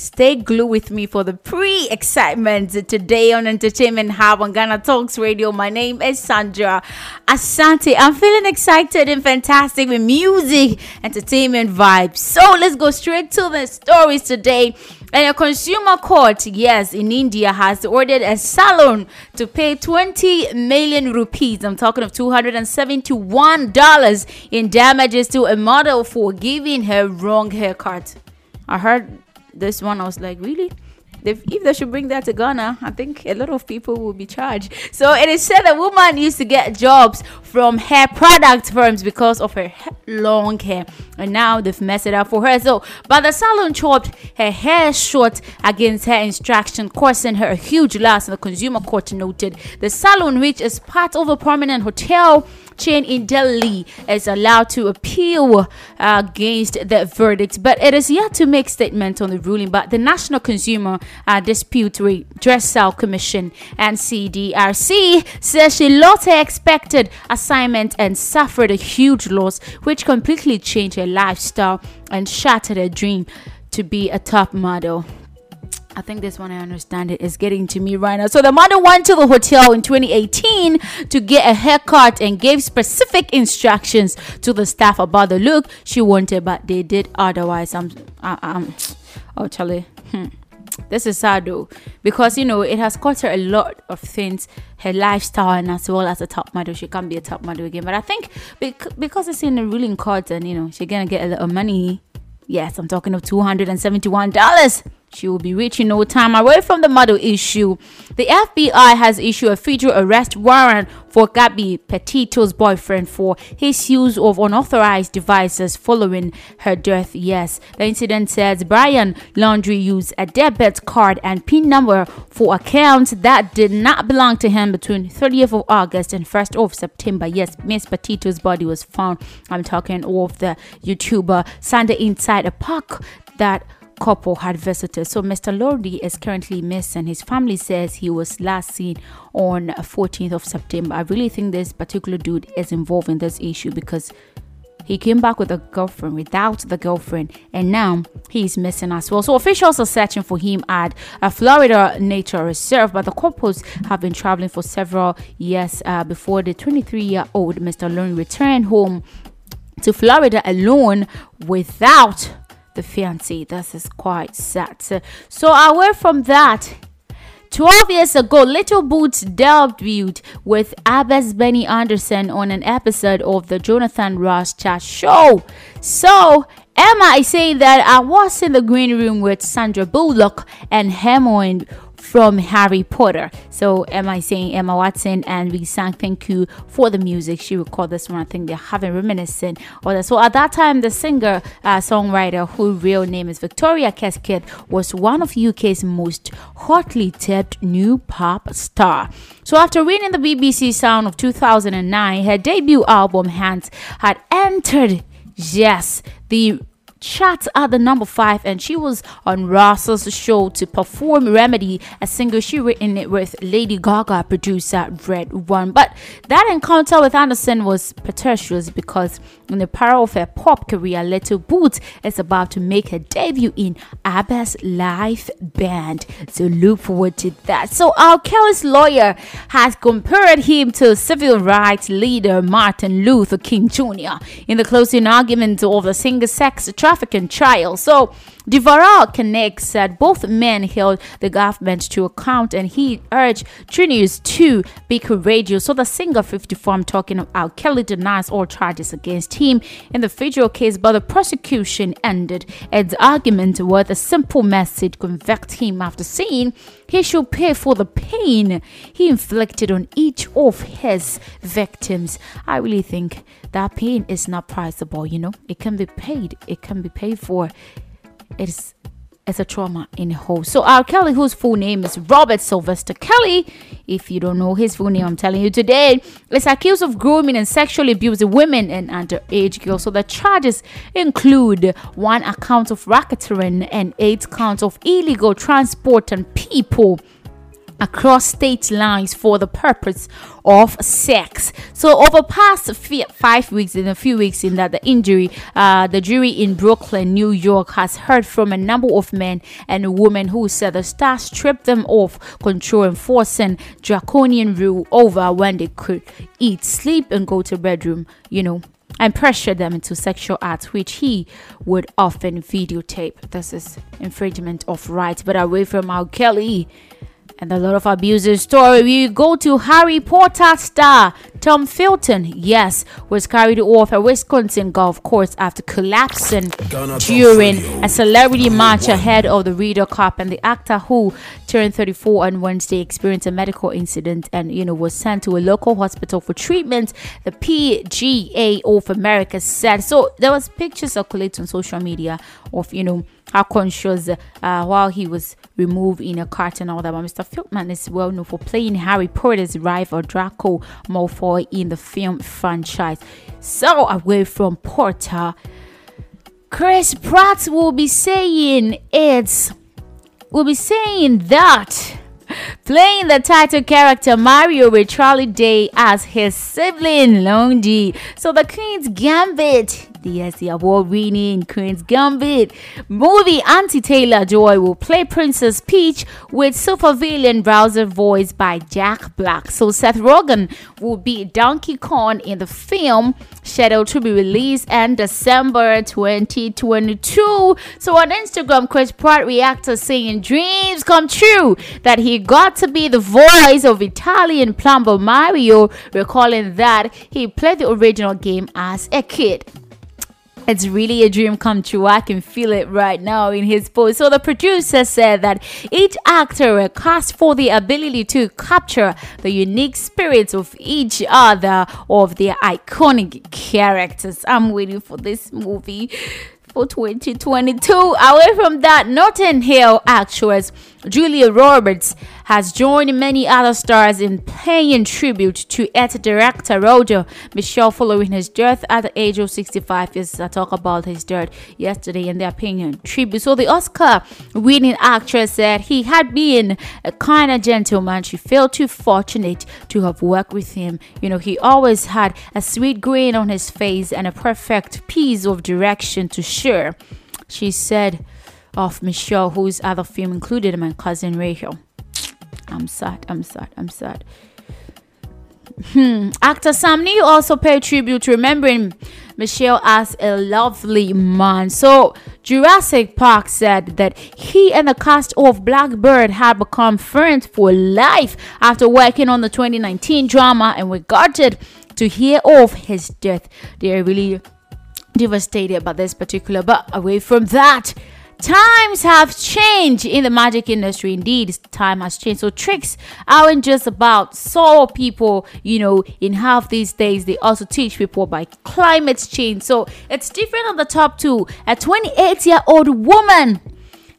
stay glued with me for the pre excitement today on Entertainment Hub on Ghana Talks Radio. My name is Sandra Asante. I'm feeling excited and fantastic with music, entertainment vibes. So let's go straight to the stories today. And a consumer court, yes, in India has ordered a salon to pay 20 million rupees. I'm talking of $271 in damages to a model for giving her wrong haircut. I heard this one, I was like, really? If, they should bring that to Ghana, I think a lot of people will be charged. So it is said a woman used to get jobs from hair product firms because of her long hair, and now they've messed it up for her. So, but the salon chopped her hair short against her instruction, causing her a huge loss. The consumer court noted the salon, which is part of a prominent hotel chain in Delhi is allowed to appeal uh, against the verdict, but it is yet to make statement on the ruling. But the National Consumer uh, Dispute Redressal Commission NCDRC says she lost her expected assignment and suffered a huge loss, which completely changed her lifestyle and shattered her dream to be a top model. I think this one I understand it is getting to me right now. So the mother went to the hotel in 2018 to get a haircut and gave specific instructions to the staff about the look she wanted, but they did otherwise. I'm, I'm, oh Charlie, hmm. this is sad though because you know it has cost her a lot of things, her lifestyle, and as well as a top model. She can't be a top model again. But I think bec- because it's in the ruling court and you know she's gonna get a little money. Yes, I'm talking of two hundred and seventy-one dollars. She will be reaching no time away from the model issue. The FBI has issued a federal arrest warrant for Gabby Petito's boyfriend for his use of unauthorized devices following her death. Yes, the incident says Brian Laundrie used a debit card and PIN number for accounts that did not belong to him between 30th of August and 1st of September. Yes, Miss Petito's body was found. I'm talking of the YouTuber Sunday inside a park that couple had visited. So Mr. Laundrie is currently missing. His family says he was last seen on 14th of September. I really think this particular dude is involved in this issue because he came back with a girlfriend without the girlfriend, and now he's missing as well. So officials are searching for him at a Florida Nature Reserve, but the couples have been traveling for several years uh, before the 23-year-old Mr. Laundrie returned home to Florida alone without the fiancee. This is quite sad. So away from that. 12 years ago, Little Boots debuted with ABBA's Benny Andersson on an episode of the Jonathan Ross Chat Show. So, Emma is saying that I was in the green room with Sandra Bullock and Hermione from Harry Potter. So am I saying Emma Watson and we sang thank you for the music. She recorded this one. I think they're having reminiscent or that. So at that time, the singer uh, songwriter whose real name is Victoria Hesketh was one of UK's most hotly tipped new pop star. So after winning the BBC Sound of 2009, her debut album Hands had entered yes the charts at the number five, and she was on Ross's show to perform Remedy, a single she written it with Lady Gaga producer Red One. But that encounter with Andersson was pretentious because in the power of her pop career, Little Boots is about to make her debut in ABBA's live band. So look forward to that. So R. Kelly's lawyer has compared him to civil rights leader Martin Luther King Jr. in the closing argument of the single sex trafficking trial. So Deveraux Cannick said both men held the government to account and he urged Trinius to be courageous. So the singer 54, I'm talking about Kelly denies all charges against him in the federal case, but the prosecution ended its argument with a simple message convict him after saying he should pay for the pain he inflicted on each of his victims. I really think that pain is not priceable, you know, it can be paid, it can be paid for it's it's a trauma in a whole. So R. Kelly, whose full name is Robert Sylvester Kelly, if you don't know his full name, I'm telling you today, is accused of grooming and sexually abusing women and underage girls. So the charges include one account of racketeering and eight counts of illegal transport and people across state lines for the purpose of sex. So over past five weeks, in a few weeks in that the injury, uh, the jury in Brooklyn, New York, has heard from a number of men and women who said the star stripped them of control, enforcing draconian rule over when they could eat, sleep, and go to bedroom. You know, and pressure them into sexual acts, which he would often videotape. This is infringement of rights. But away from R. Kelly and a lot of abuses story. We go to Harry Potter star Tom Felton. Yes, was carried off a Wisconsin golf course after collapsing during a celebrity match ahead of the Ryder Cup. And the actor who turned 34 on Wednesday experienced a medical incident and you know was sent to a local hospital for treatment. The PGA of America said so. There was pictures circulating on social media of you know how conscious uh, while he was removed in a cart and all that. But Mr. Felton is well known for playing Harry Potter's rival Draco Malfoy in the film franchise. So away from Potter, Chris Pratt will be saying it's will be saying that playing the title character Mario with Charlie Day as his sibling Longy. So the Queen's Gambit the uh, the award winning Queen's Gambit movie Anya Taylor Joy will play Princess Peach with super villain Bowser voiced by Jack Black. So Seth Rogen will be Donkey Kong in the film, scheduled to be released in December 2022. So on Instagram, Chris Pratt reacted saying dreams come true that he got to be the voice of Italian plumber Mario, recalling that he played the original game as a kid. It's really a dream come true. I can feel it right now in his voice. So the producer said that each actor cast for the ability to capture the unique spirits of each other of their iconic characters. I'm waiting for this movie for 2022. Away from that, Notting Hill actress Julia Roberts has joined many other stars in paying tribute to its director Roger Michell following his death at the age of 65 years. I talk about his death yesterday in they're paying tribute. So the Oscar winning actress said he had been a kind of gentleman. She felt too fortunate to have worked with him. You know, he always had a sweet grin on his face and a perfect piece of direction to share. She said, of Michell, whose other film included my cousin Rachel. I'm sad, I'm sad, I'm sad. Hmm. Actor Sam Neill also paid tribute to remembering Michell as a lovely man. So Jurassic Park said that he and the cast of Blackbird had become friends for life after working on the 2019 drama and were gutted to hear of his death. They are really devastated about this particular. But away from that, Times have changed in the magic industry. Indeed, time has changed. So tricks aren't just about solve people, you know, in half these days. They also teach people by climate change. So it's different on the top two. A 28 year old woman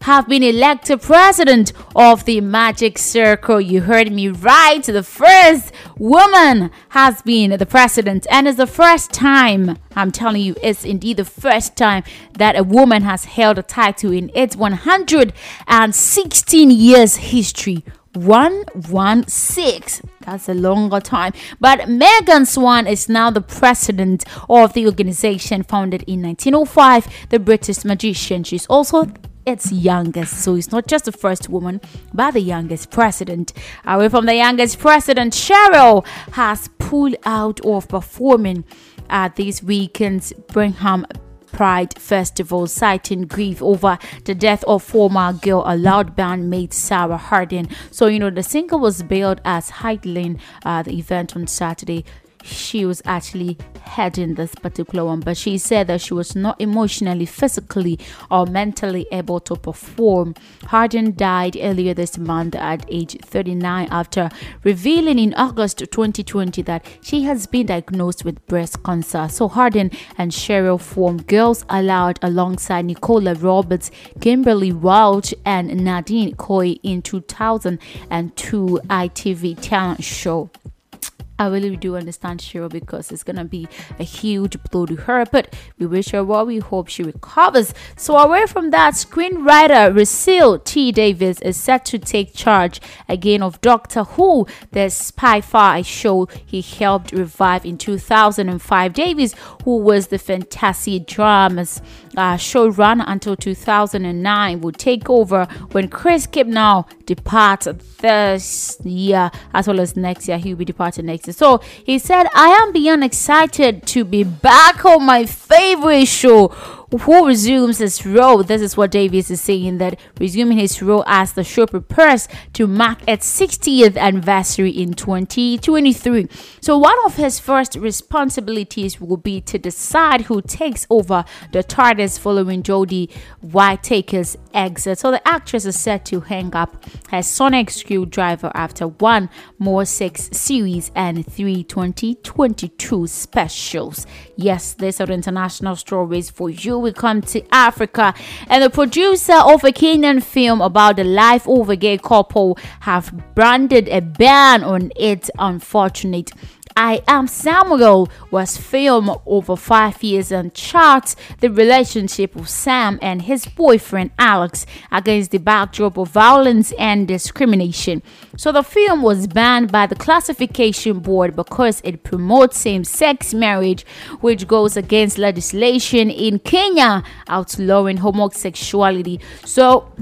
have been elected president of the Magic Circle. You heard me right. The first woman has been the president, and it's the first time, I'm telling you, it's indeed the first time that a woman has held a title in its 116 years history. 116 that's a longer time but megan swann is now the president of the organization founded in 1905 the british magician she's also its youngest. So it's not just the first woman, but the youngest president. Away from the youngest president, Cheryl has pulled out of performing at this weekend's Birmingham Pride Festival, citing grief over the death of former Girl Aloud bandmate Sarah Harding. So, you know, the singer was billed as headlining uh, the event on Saturday she was actually heading this particular one, but she said that she was not emotionally, physically, or mentally able to perform. Harding died earlier this month at age 39 after revealing in August 2020 that she has been diagnosed with breast cancer. So Harding and Cheryl formed Girls Aloud alongside Nicola Roberts, Kimberley Walsh, and Nadine Coyle in 2002 ITV talent show. I really do understand Cheryl because it's gonna be a huge blow to her, but we wish her well. We hope she recovers. So away from that, screenwriter Russell T Davies is set to take charge again of Doctor Who, the sci-fi show he helped revive in 2005. Davies, who was the fantasy dramas uh, showrunner until 2009, will take over when Chris Chibnall departs this year, as well as next year. He'll be departing next So he said, I am beyond excited to be back on my favorite show who resumes his role. This is what Davies is saying that resuming his role as the show prepares to mark its 60th anniversary in 2023. So, one of his first responsibilities will be to decide who takes over the TARDIS following Jodie Whittaker's exit. So, the actress is set to hang up her sonic screwdriver after one more six series and three 2022 specials. Yes, these are international stories for you we come to Africa. And the producer of a Kenyan film about the life of a gay couple have branded a ban on it unfortunate I Am Samuel was filmed over five years and charts the relationship of Sam and his boyfriend Alex against the backdrop of violence and discrimination. So the film was banned by the classification board because it promotes same-sex marriage, which goes against legislation in Kenya outlawing homosexuality. So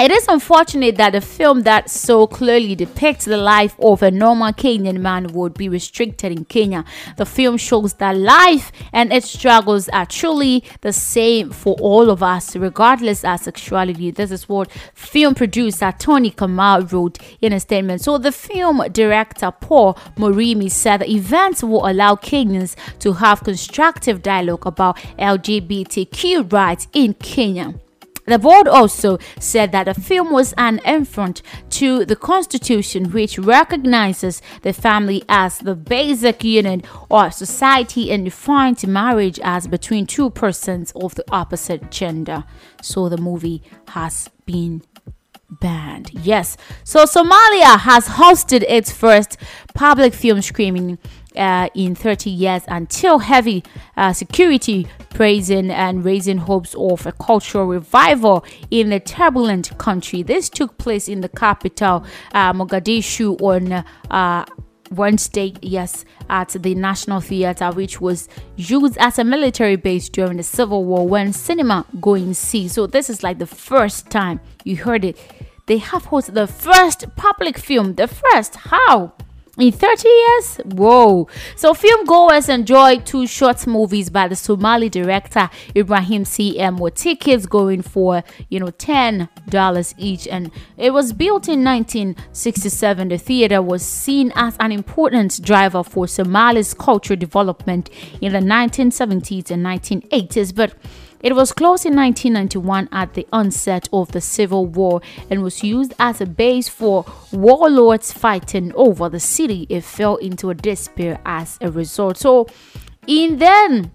it is unfortunate that a film that so clearly depicts the life of a normal Kenyan man would be restricted in Kenya. The film shows that life and its struggles are truly the same for all of us, regardless of sexuality. This is what film producer Tony Kamau wrote in a statement. So, the film director Paul Murimi said the events will allow Kenyans to have constructive dialogue about LGBTQ rights in Kenya. The board also said that the film was an affront to the Constitution, which recognizes the family as the basic unit of society and defines marriage as between two persons of the opposite gender. So the movie has been banned. Yes. So Somalia has hosted its first public film screening uh, in 30 years until heavy uh, security praising and raising hopes of a cultural revival in the turbulent country. This took place in the capital, uh, Mogadishu, on uh, Wednesday, yes, at the National Theatre, which was used as a military base during the Civil War when cinema going see. So this is like the first time you heard it. They have hosted the first public film. The first. How? In 30 years? Whoa. So, film goers enjoy two short movies by the Somali director Ibrahim CM with tickets going for, you know, $10 each. And it was built in 1967. The theater was seen as an important driver for Somali's cultural development in the 1970s and 1980s. But it was closed in 1991 at the onset of the Civil War and was used as a base for warlords fighting over the city. It fell into a despair as a result. So, in then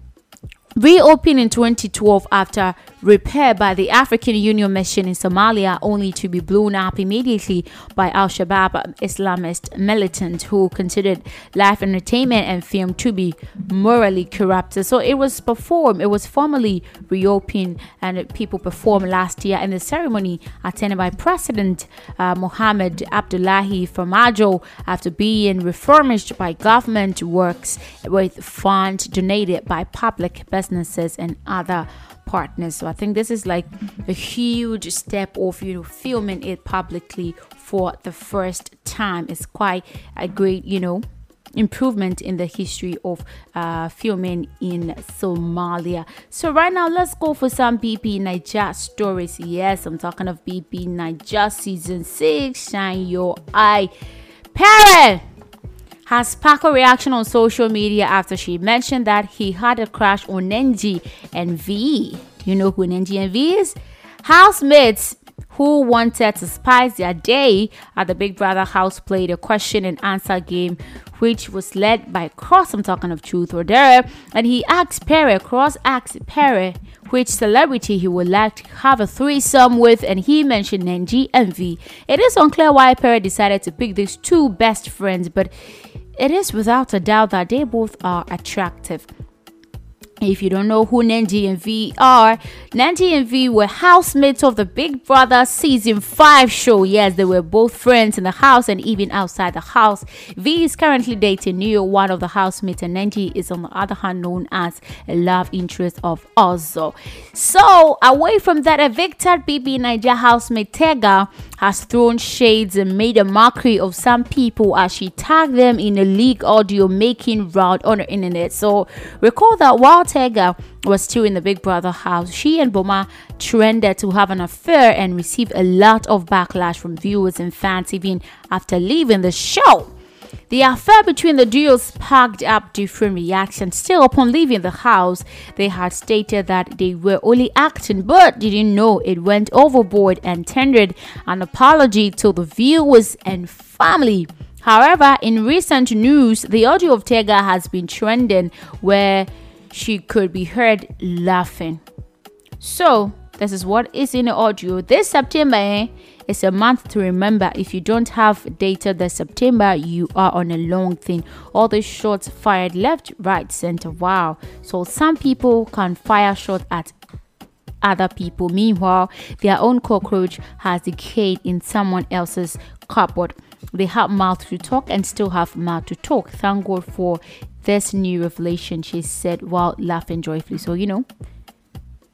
reopened in 2012 after repair by the African Union mission in Somalia, only to be blown up immediately by Al Shabaab Islamist militants who considered live entertainment and film to be morally corrupted. So it was performed, it was formally reopened, and people performed last year in the ceremony attended by President uh, Mohamed Abdullahi Farmajo after being refurbished by government works with funds donated by public businesses and other partners. So I think this is like a huge step of you know filming it publicly for the first time. It's quite a great you know improvement in the history of uh, filming in Somalia. So right now, let's go for some BBNaija stories. Yes, I'm talking of BBNaija season six. Shine your eye, parent has sparked a reaction on social media after she mentioned that he had a crush on Nengi and V. You know who Nengi and V is? Housemates who wanted to spice their day at the Big Brother house played a question and answer game which was led by Cross. I'm talking of Truth or Dare. And he asked Pere, Cross asked Pere which celebrity he would like to have a threesome with, and he mentioned Nengi and V. It is unclear why Pere decided to pick these two best friends, but it is without a doubt that they both are attractive. If you don't know who Nengi and V are, Nengi and V were housemates of the Big Brother season 5 show. Yes, they were both friends in the house and even outside the house. V is currently dating Neo, one of the housemates, and Nengi is on the other hand known as a love interest of Ozo. So, away from that, evicted BBNaija housemate Tega has thrown shades and made a mockery of some people as she tagged them in a leak audio making round on the internet. So, recall that while Tega was still in the Big Brother house, she and Boma trended to have an affair and received a lot of backlash from viewers and fans even after leaving the show. The affair between the duo sparked up different reactions. Still, upon leaving the house, they had stated that they were only acting but didn't know it went overboard and tendered an apology to the viewers and family. However, in recent news, the audio of Tega has been trending where she could be heard laughing. So, this is what is in the audio. This September eh, is a month to remember. If you don't have data this September, you are on a long thing. All the shots fired left, right, center. Wow. So some people can fire shots at other people. Meanwhile, their own cockroach has decayed in someone else's cupboard. They have mouth to talk and still have mouth to talk. Thank God for this new revelation, she said while laughing joyfully. So, you know,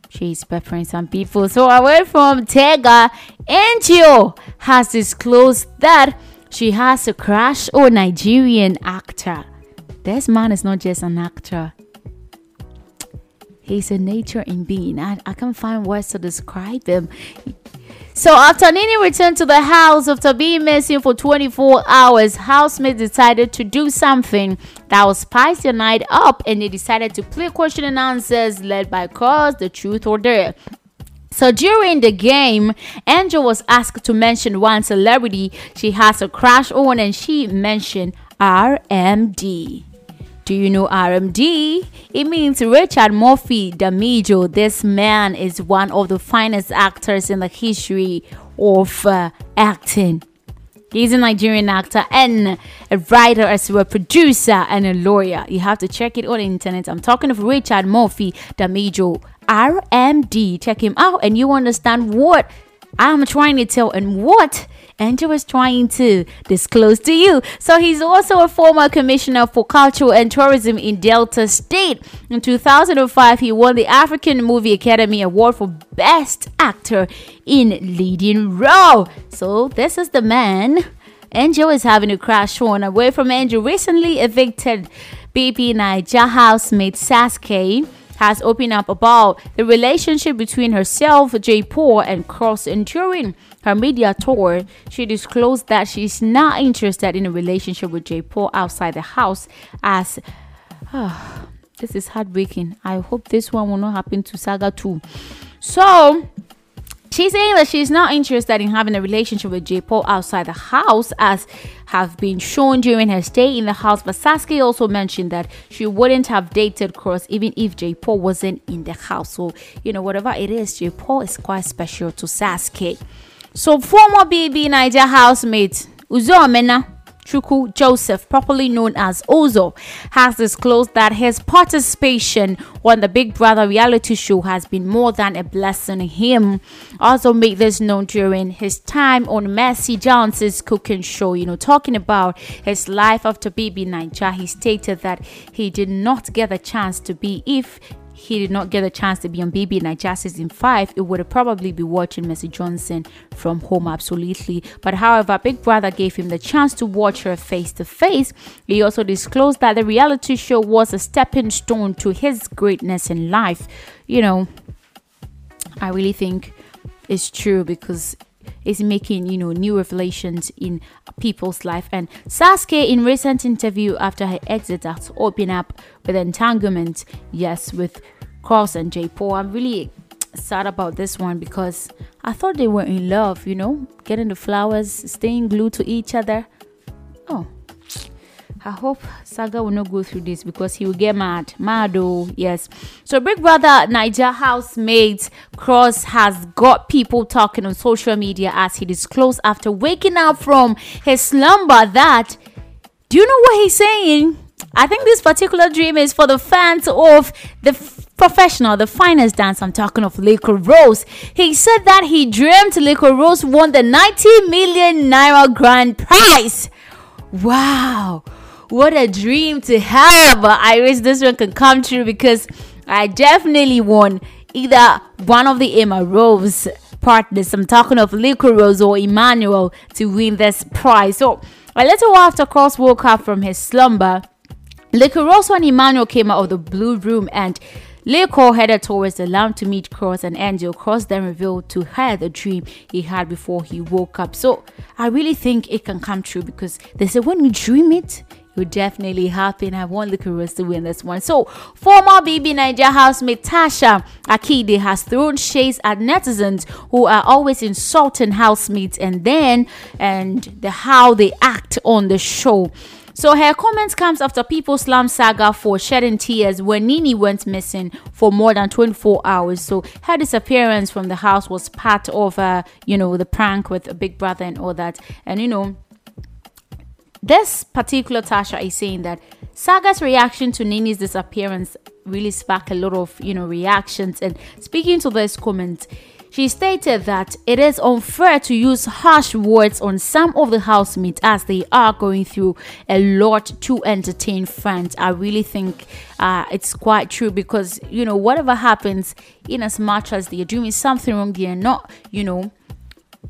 she's peppering some people. So, away from Tega, Angel has disclosed that she has a crush on Nigerian actor. This man is not just an actor. He's a nature in being. I, I can't find words to describe him. So after Nini returned to the house after being missing for 24 hours, housemates decided to do something that will spice the night up and they decided to play question and answers led by Cross, The Truth or Dare. So during the game, Angel was asked to mention one celebrity she has a crush on and she mentioned RMD. Do you know RMD? It means Richard Mofe-Damijo. This man is one of the finest actors in the history of uh, acting. He's a Nigerian actor and a writer as well, producer and a lawyer. You have to check it on the internet. I'm talking of Richard Murphy Damijo, RMD. Check him out and you understand what I'm trying to tell and what Angel was trying to disclose to you. So he's also a former commissioner for culture and tourism in Delta State. In 2005, he won the African Movie Academy Award for Best Actor in Leading Role. So this is the man. Angel is having a crash on away from Angel. Recently evicted BBNaija housemate Saskay has opened up about the relationship between herself, Jay Paul, and Cross. And during her media tour, she disclosed that she's not interested in a relationship with J. Paul outside the house as. Oh, this is heartbreaking. I hope this one will not happen to Saga too. So, She's saying that she's not interested in having a relationship with J. Paul outside the house, as have been shown during her stay in the house. But Saskay also mentioned that she wouldn't have dated Cross even if J. Paul wasn't in the house. So, you know, whatever it is, J. Paul is quite special to Saskay. So, former BBNaija housemate Uzo Amena Chuku Joseph, properly known as Ozo, has disclosed that his participation on the Big Brother reality show has been more than a blessing to him. Also made this known during his time on Mercy Johnson's cooking show, you know, talking about his life after BBNaija. He stated that he did not get a chance to be if he did not get a chance to be on BBNaija season 5, it would have probably be watching Mercy Johnson from home, absolutely. But however, Big Brother gave him the chance to watch her face to face. He also disclosed that the reality show was a stepping stone to his greatness in life. You know, I really think it's true because is making you know new revelations in people's life and Saskay in recent interview after her exit has opened up with entanglement yes with Cross and Jaypaul I'm really sad about this one because I thought they were in love you know getting the flowers staying glued to each other oh I hope Saga will not go through this because he will get mad. Mad, oh, yes. So, Big Brother Naija housemate Cross has got people talking on social media as he disclosed after waking up from his slumber that, do you know what he's saying? I think this particular dream is for the fans of the professional, the finest dance. I'm talking of Leko Rose. He said that he dreamt Liquorose won the 90 million naira grand prize. Wow what a dream to have. I wish this one could come true because I definitely won either one of the Emma Rose partners. I'm talking of Liquorose or Emmanuel to win this prize. So a little while after Cross woke up from his slumber, Liquorose and Emmanuel came out of the blue room and Leko headed towards the lamp to meet Cross and Angel. Cross then revealed to her the dream he had before he woke up. So I really think it can come true because they say when you dream it, will definitely happen. I want Liquorose to win this one. So, former BBNaija housemate Tacha Akide has thrown shades at netizens who are always insulting housemates and then and the how they act on the show. So her comment comes after people slam Saga for shedding tears when Nini went missing for more than 24 hours. So her disappearance from the house was part of, uh, you know, the prank with Big Brother and all that. And you know, this particular Tasha is saying that Saga's reaction to Nini's disappearance really sparked a lot of, you know, reactions. And speaking to this comment, she stated that it is unfair to use harsh words on some of the housemates as they are going through a lot to entertain fans. I really think uh, it's quite true because, you know, whatever happens, in as much as they're doing something wrong, they're not, you know,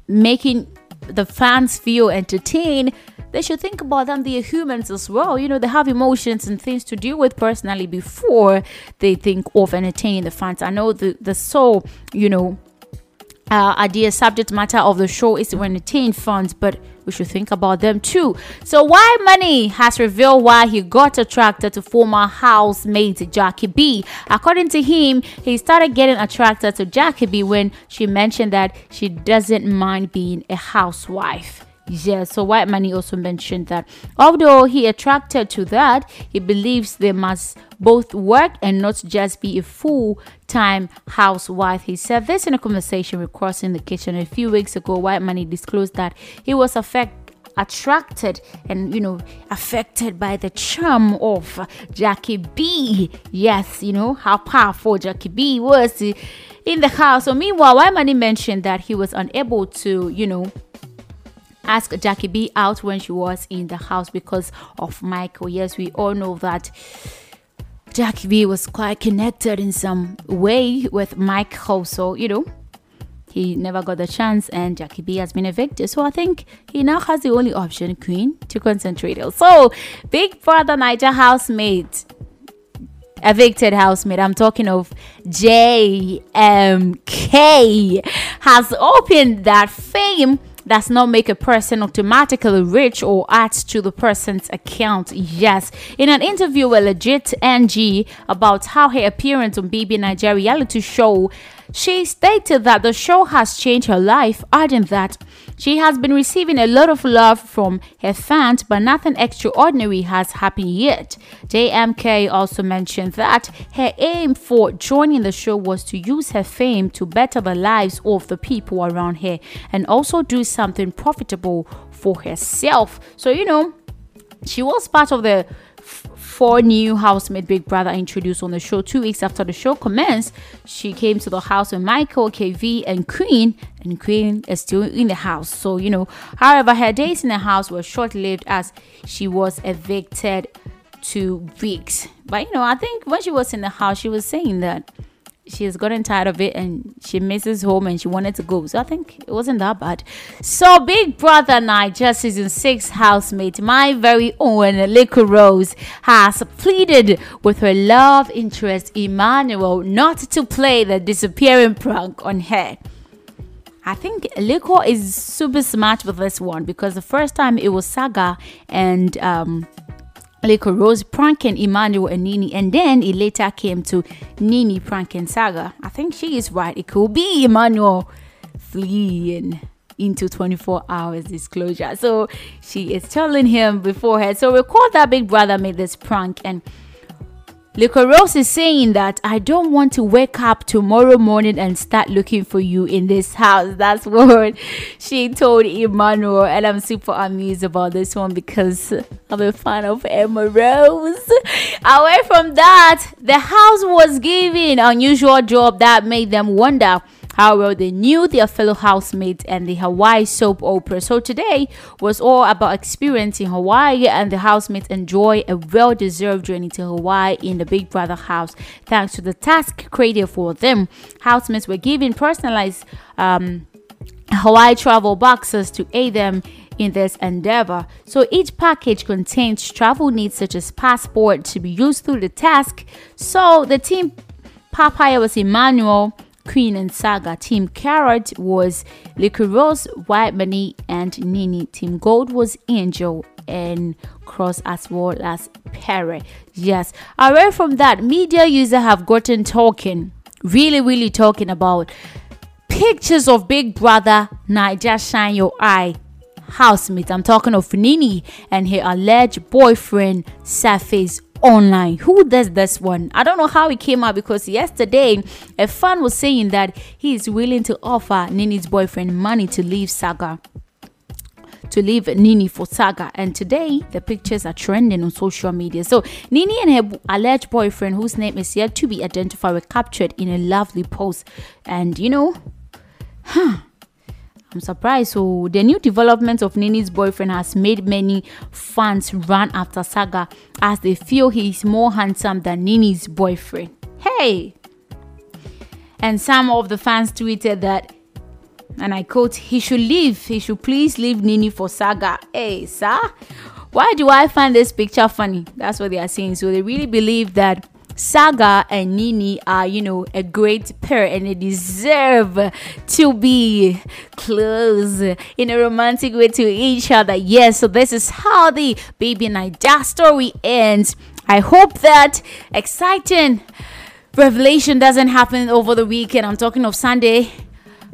making the fans feel entertained they should think about them. They are humans as well. You know, they have emotions and things to deal with personally before they think of entertaining the fans. I know the the sole, you know, uh, idea subject matter of the show is to entertain fans, but we should think about them too. So, White Money has revealed why he got attracted to former housemate Jackie B. According to him, he started getting attracted to Jackie B when she mentioned that she doesn't mind being a housewife. Yes, so White Money also mentioned that although he attracted to that, he believes they must both work and not just be a full time housewife. He said this in a conversation with Cross in the Kitchen a few weeks ago. White Money disclosed that he was affected attracted and you know affected by the charm of Jackie B. Yes, you know how powerful Jackie B was in the house. So meanwhile, White Money mentioned that he was unable to, you know, ask Jackie B out when she was in the house because of Michael. Yes, we all know that Jackie B was quite connected in some way with Michael. So, you know, he never got the chance and Jackie B has been evicted. So I think he now has the only option, Queen, to concentrate on. So, Big Brother Naija housemate evicted housemate, I'm talking of JMK, has opened that fame does not make a person automatically rich or add to the person's account. Yes. In an interview with Legit NG about how her appearance on BB Nigeria reality show she stated that the show has changed her life, adding that she has been receiving a lot of love from her fans, but nothing extraordinary has happened yet. JMK also mentioned that her aim for joining the show was to use her fame to better the lives of the people around her and also do something profitable for herself. So, you know, she was part of the four new housemate Big Brother introduced on the show. Two weeks after the show commenced, she came to the house with Michael, KV, and Queen, and Queen is still in the house. So, you know, however, her days in the house were short lived as she was evicted two weeks. But, you know, I think when she was in the house, she was saying that she has gotten tired of it and she misses home and she wanted to go. So I think it wasn't that bad. So Big Brother Naija season six housemate, my very own Liquorose, has pleaded with her love interest Emmanuel not to play the disappearing prank on her. I think Liquor is super smart with this one because the first time it was Saga and um Liquorose pranking Emmanuel and Nini, and then it later came to Nini pranking Saga. I think she is right. It could be Emmanuel fleeing into 24 hours disclosure. So she is telling him beforehand. So recall that Big Brother made this prank and Rose is saying that I don't want to wake up tomorrow morning and start looking for you in this house. [laughs] That's what she told Emmanuel, and I'm super amused about this one because I'm a fan of Emma Rose. Away from that, the house was given unusual job that made them wonder how well they knew their fellow housemates and the Hawaii soap opera. So today was all about experiencing Hawaii and the housemates enjoy a well-deserved journey to Hawaii in the Big Brother house. Thanks to the task created for them, housemates were given personalized um, Hawaii travel boxes to aid them in this endeavor. So each package contains travel needs such as passport to be used through the task. So the team Papaya was Emmanuel, Queen and Saga. Team Carrot was Rose, White Money, and Nini. Team Gold was Angel and Cross as well as Pere. Yes. Away from that, media users have gotten talking, really, really talking about pictures of Big Brother Naija Shine Your Eye housemate. I'm talking of Nini and her alleged boyfriend Surface online. Who does this one? I don't know how it came out because yesterday a fan was saying that he is willing to offer Nini's boyfriend money to leave Saga to leave Nini for Saga. And today, the pictures are trending on social media. So, Nini and her alleged boyfriend, whose name is yet to be identified, were captured in a lovely pose. And you know, huh I'm surprised. So the new development of Nini's boyfriend has made many fans run after Saga as they feel he is more handsome than Nini's boyfriend. Hey! And some of the fans tweeted that, and I quote, he should leave. He should please leave Nini for Saga. Hey, sir, why do I find this picture funny? That's what they are saying. So they really believe that Saga and Nini are, you know, a great pair and they deserve to be close in a romantic way to each other. Yes, so this is how the Baby and Naija story ends. I hope that exciting revelation doesn't happen over the weekend. I'm talking of Sunday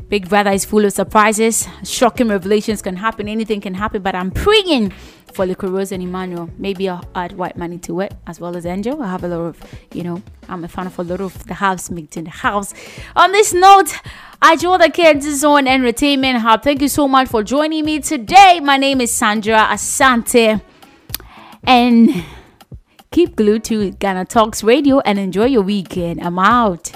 Big Brother is full of surprises. Shocking revelations can happen. Anything can happen. But I'm praying for Liquorose and Emmanuel. Maybe I'll add White Money to it as well as Angel. I have a lot of, you know, I'm a fan of a lot of the housemates in the house. On this note, I join the kids on Entertainment Hub. Thank you so much for joining me today. My name is Sandra Asante. And keep glued to Ghana Talks Radio and enjoy your weekend. I'm out.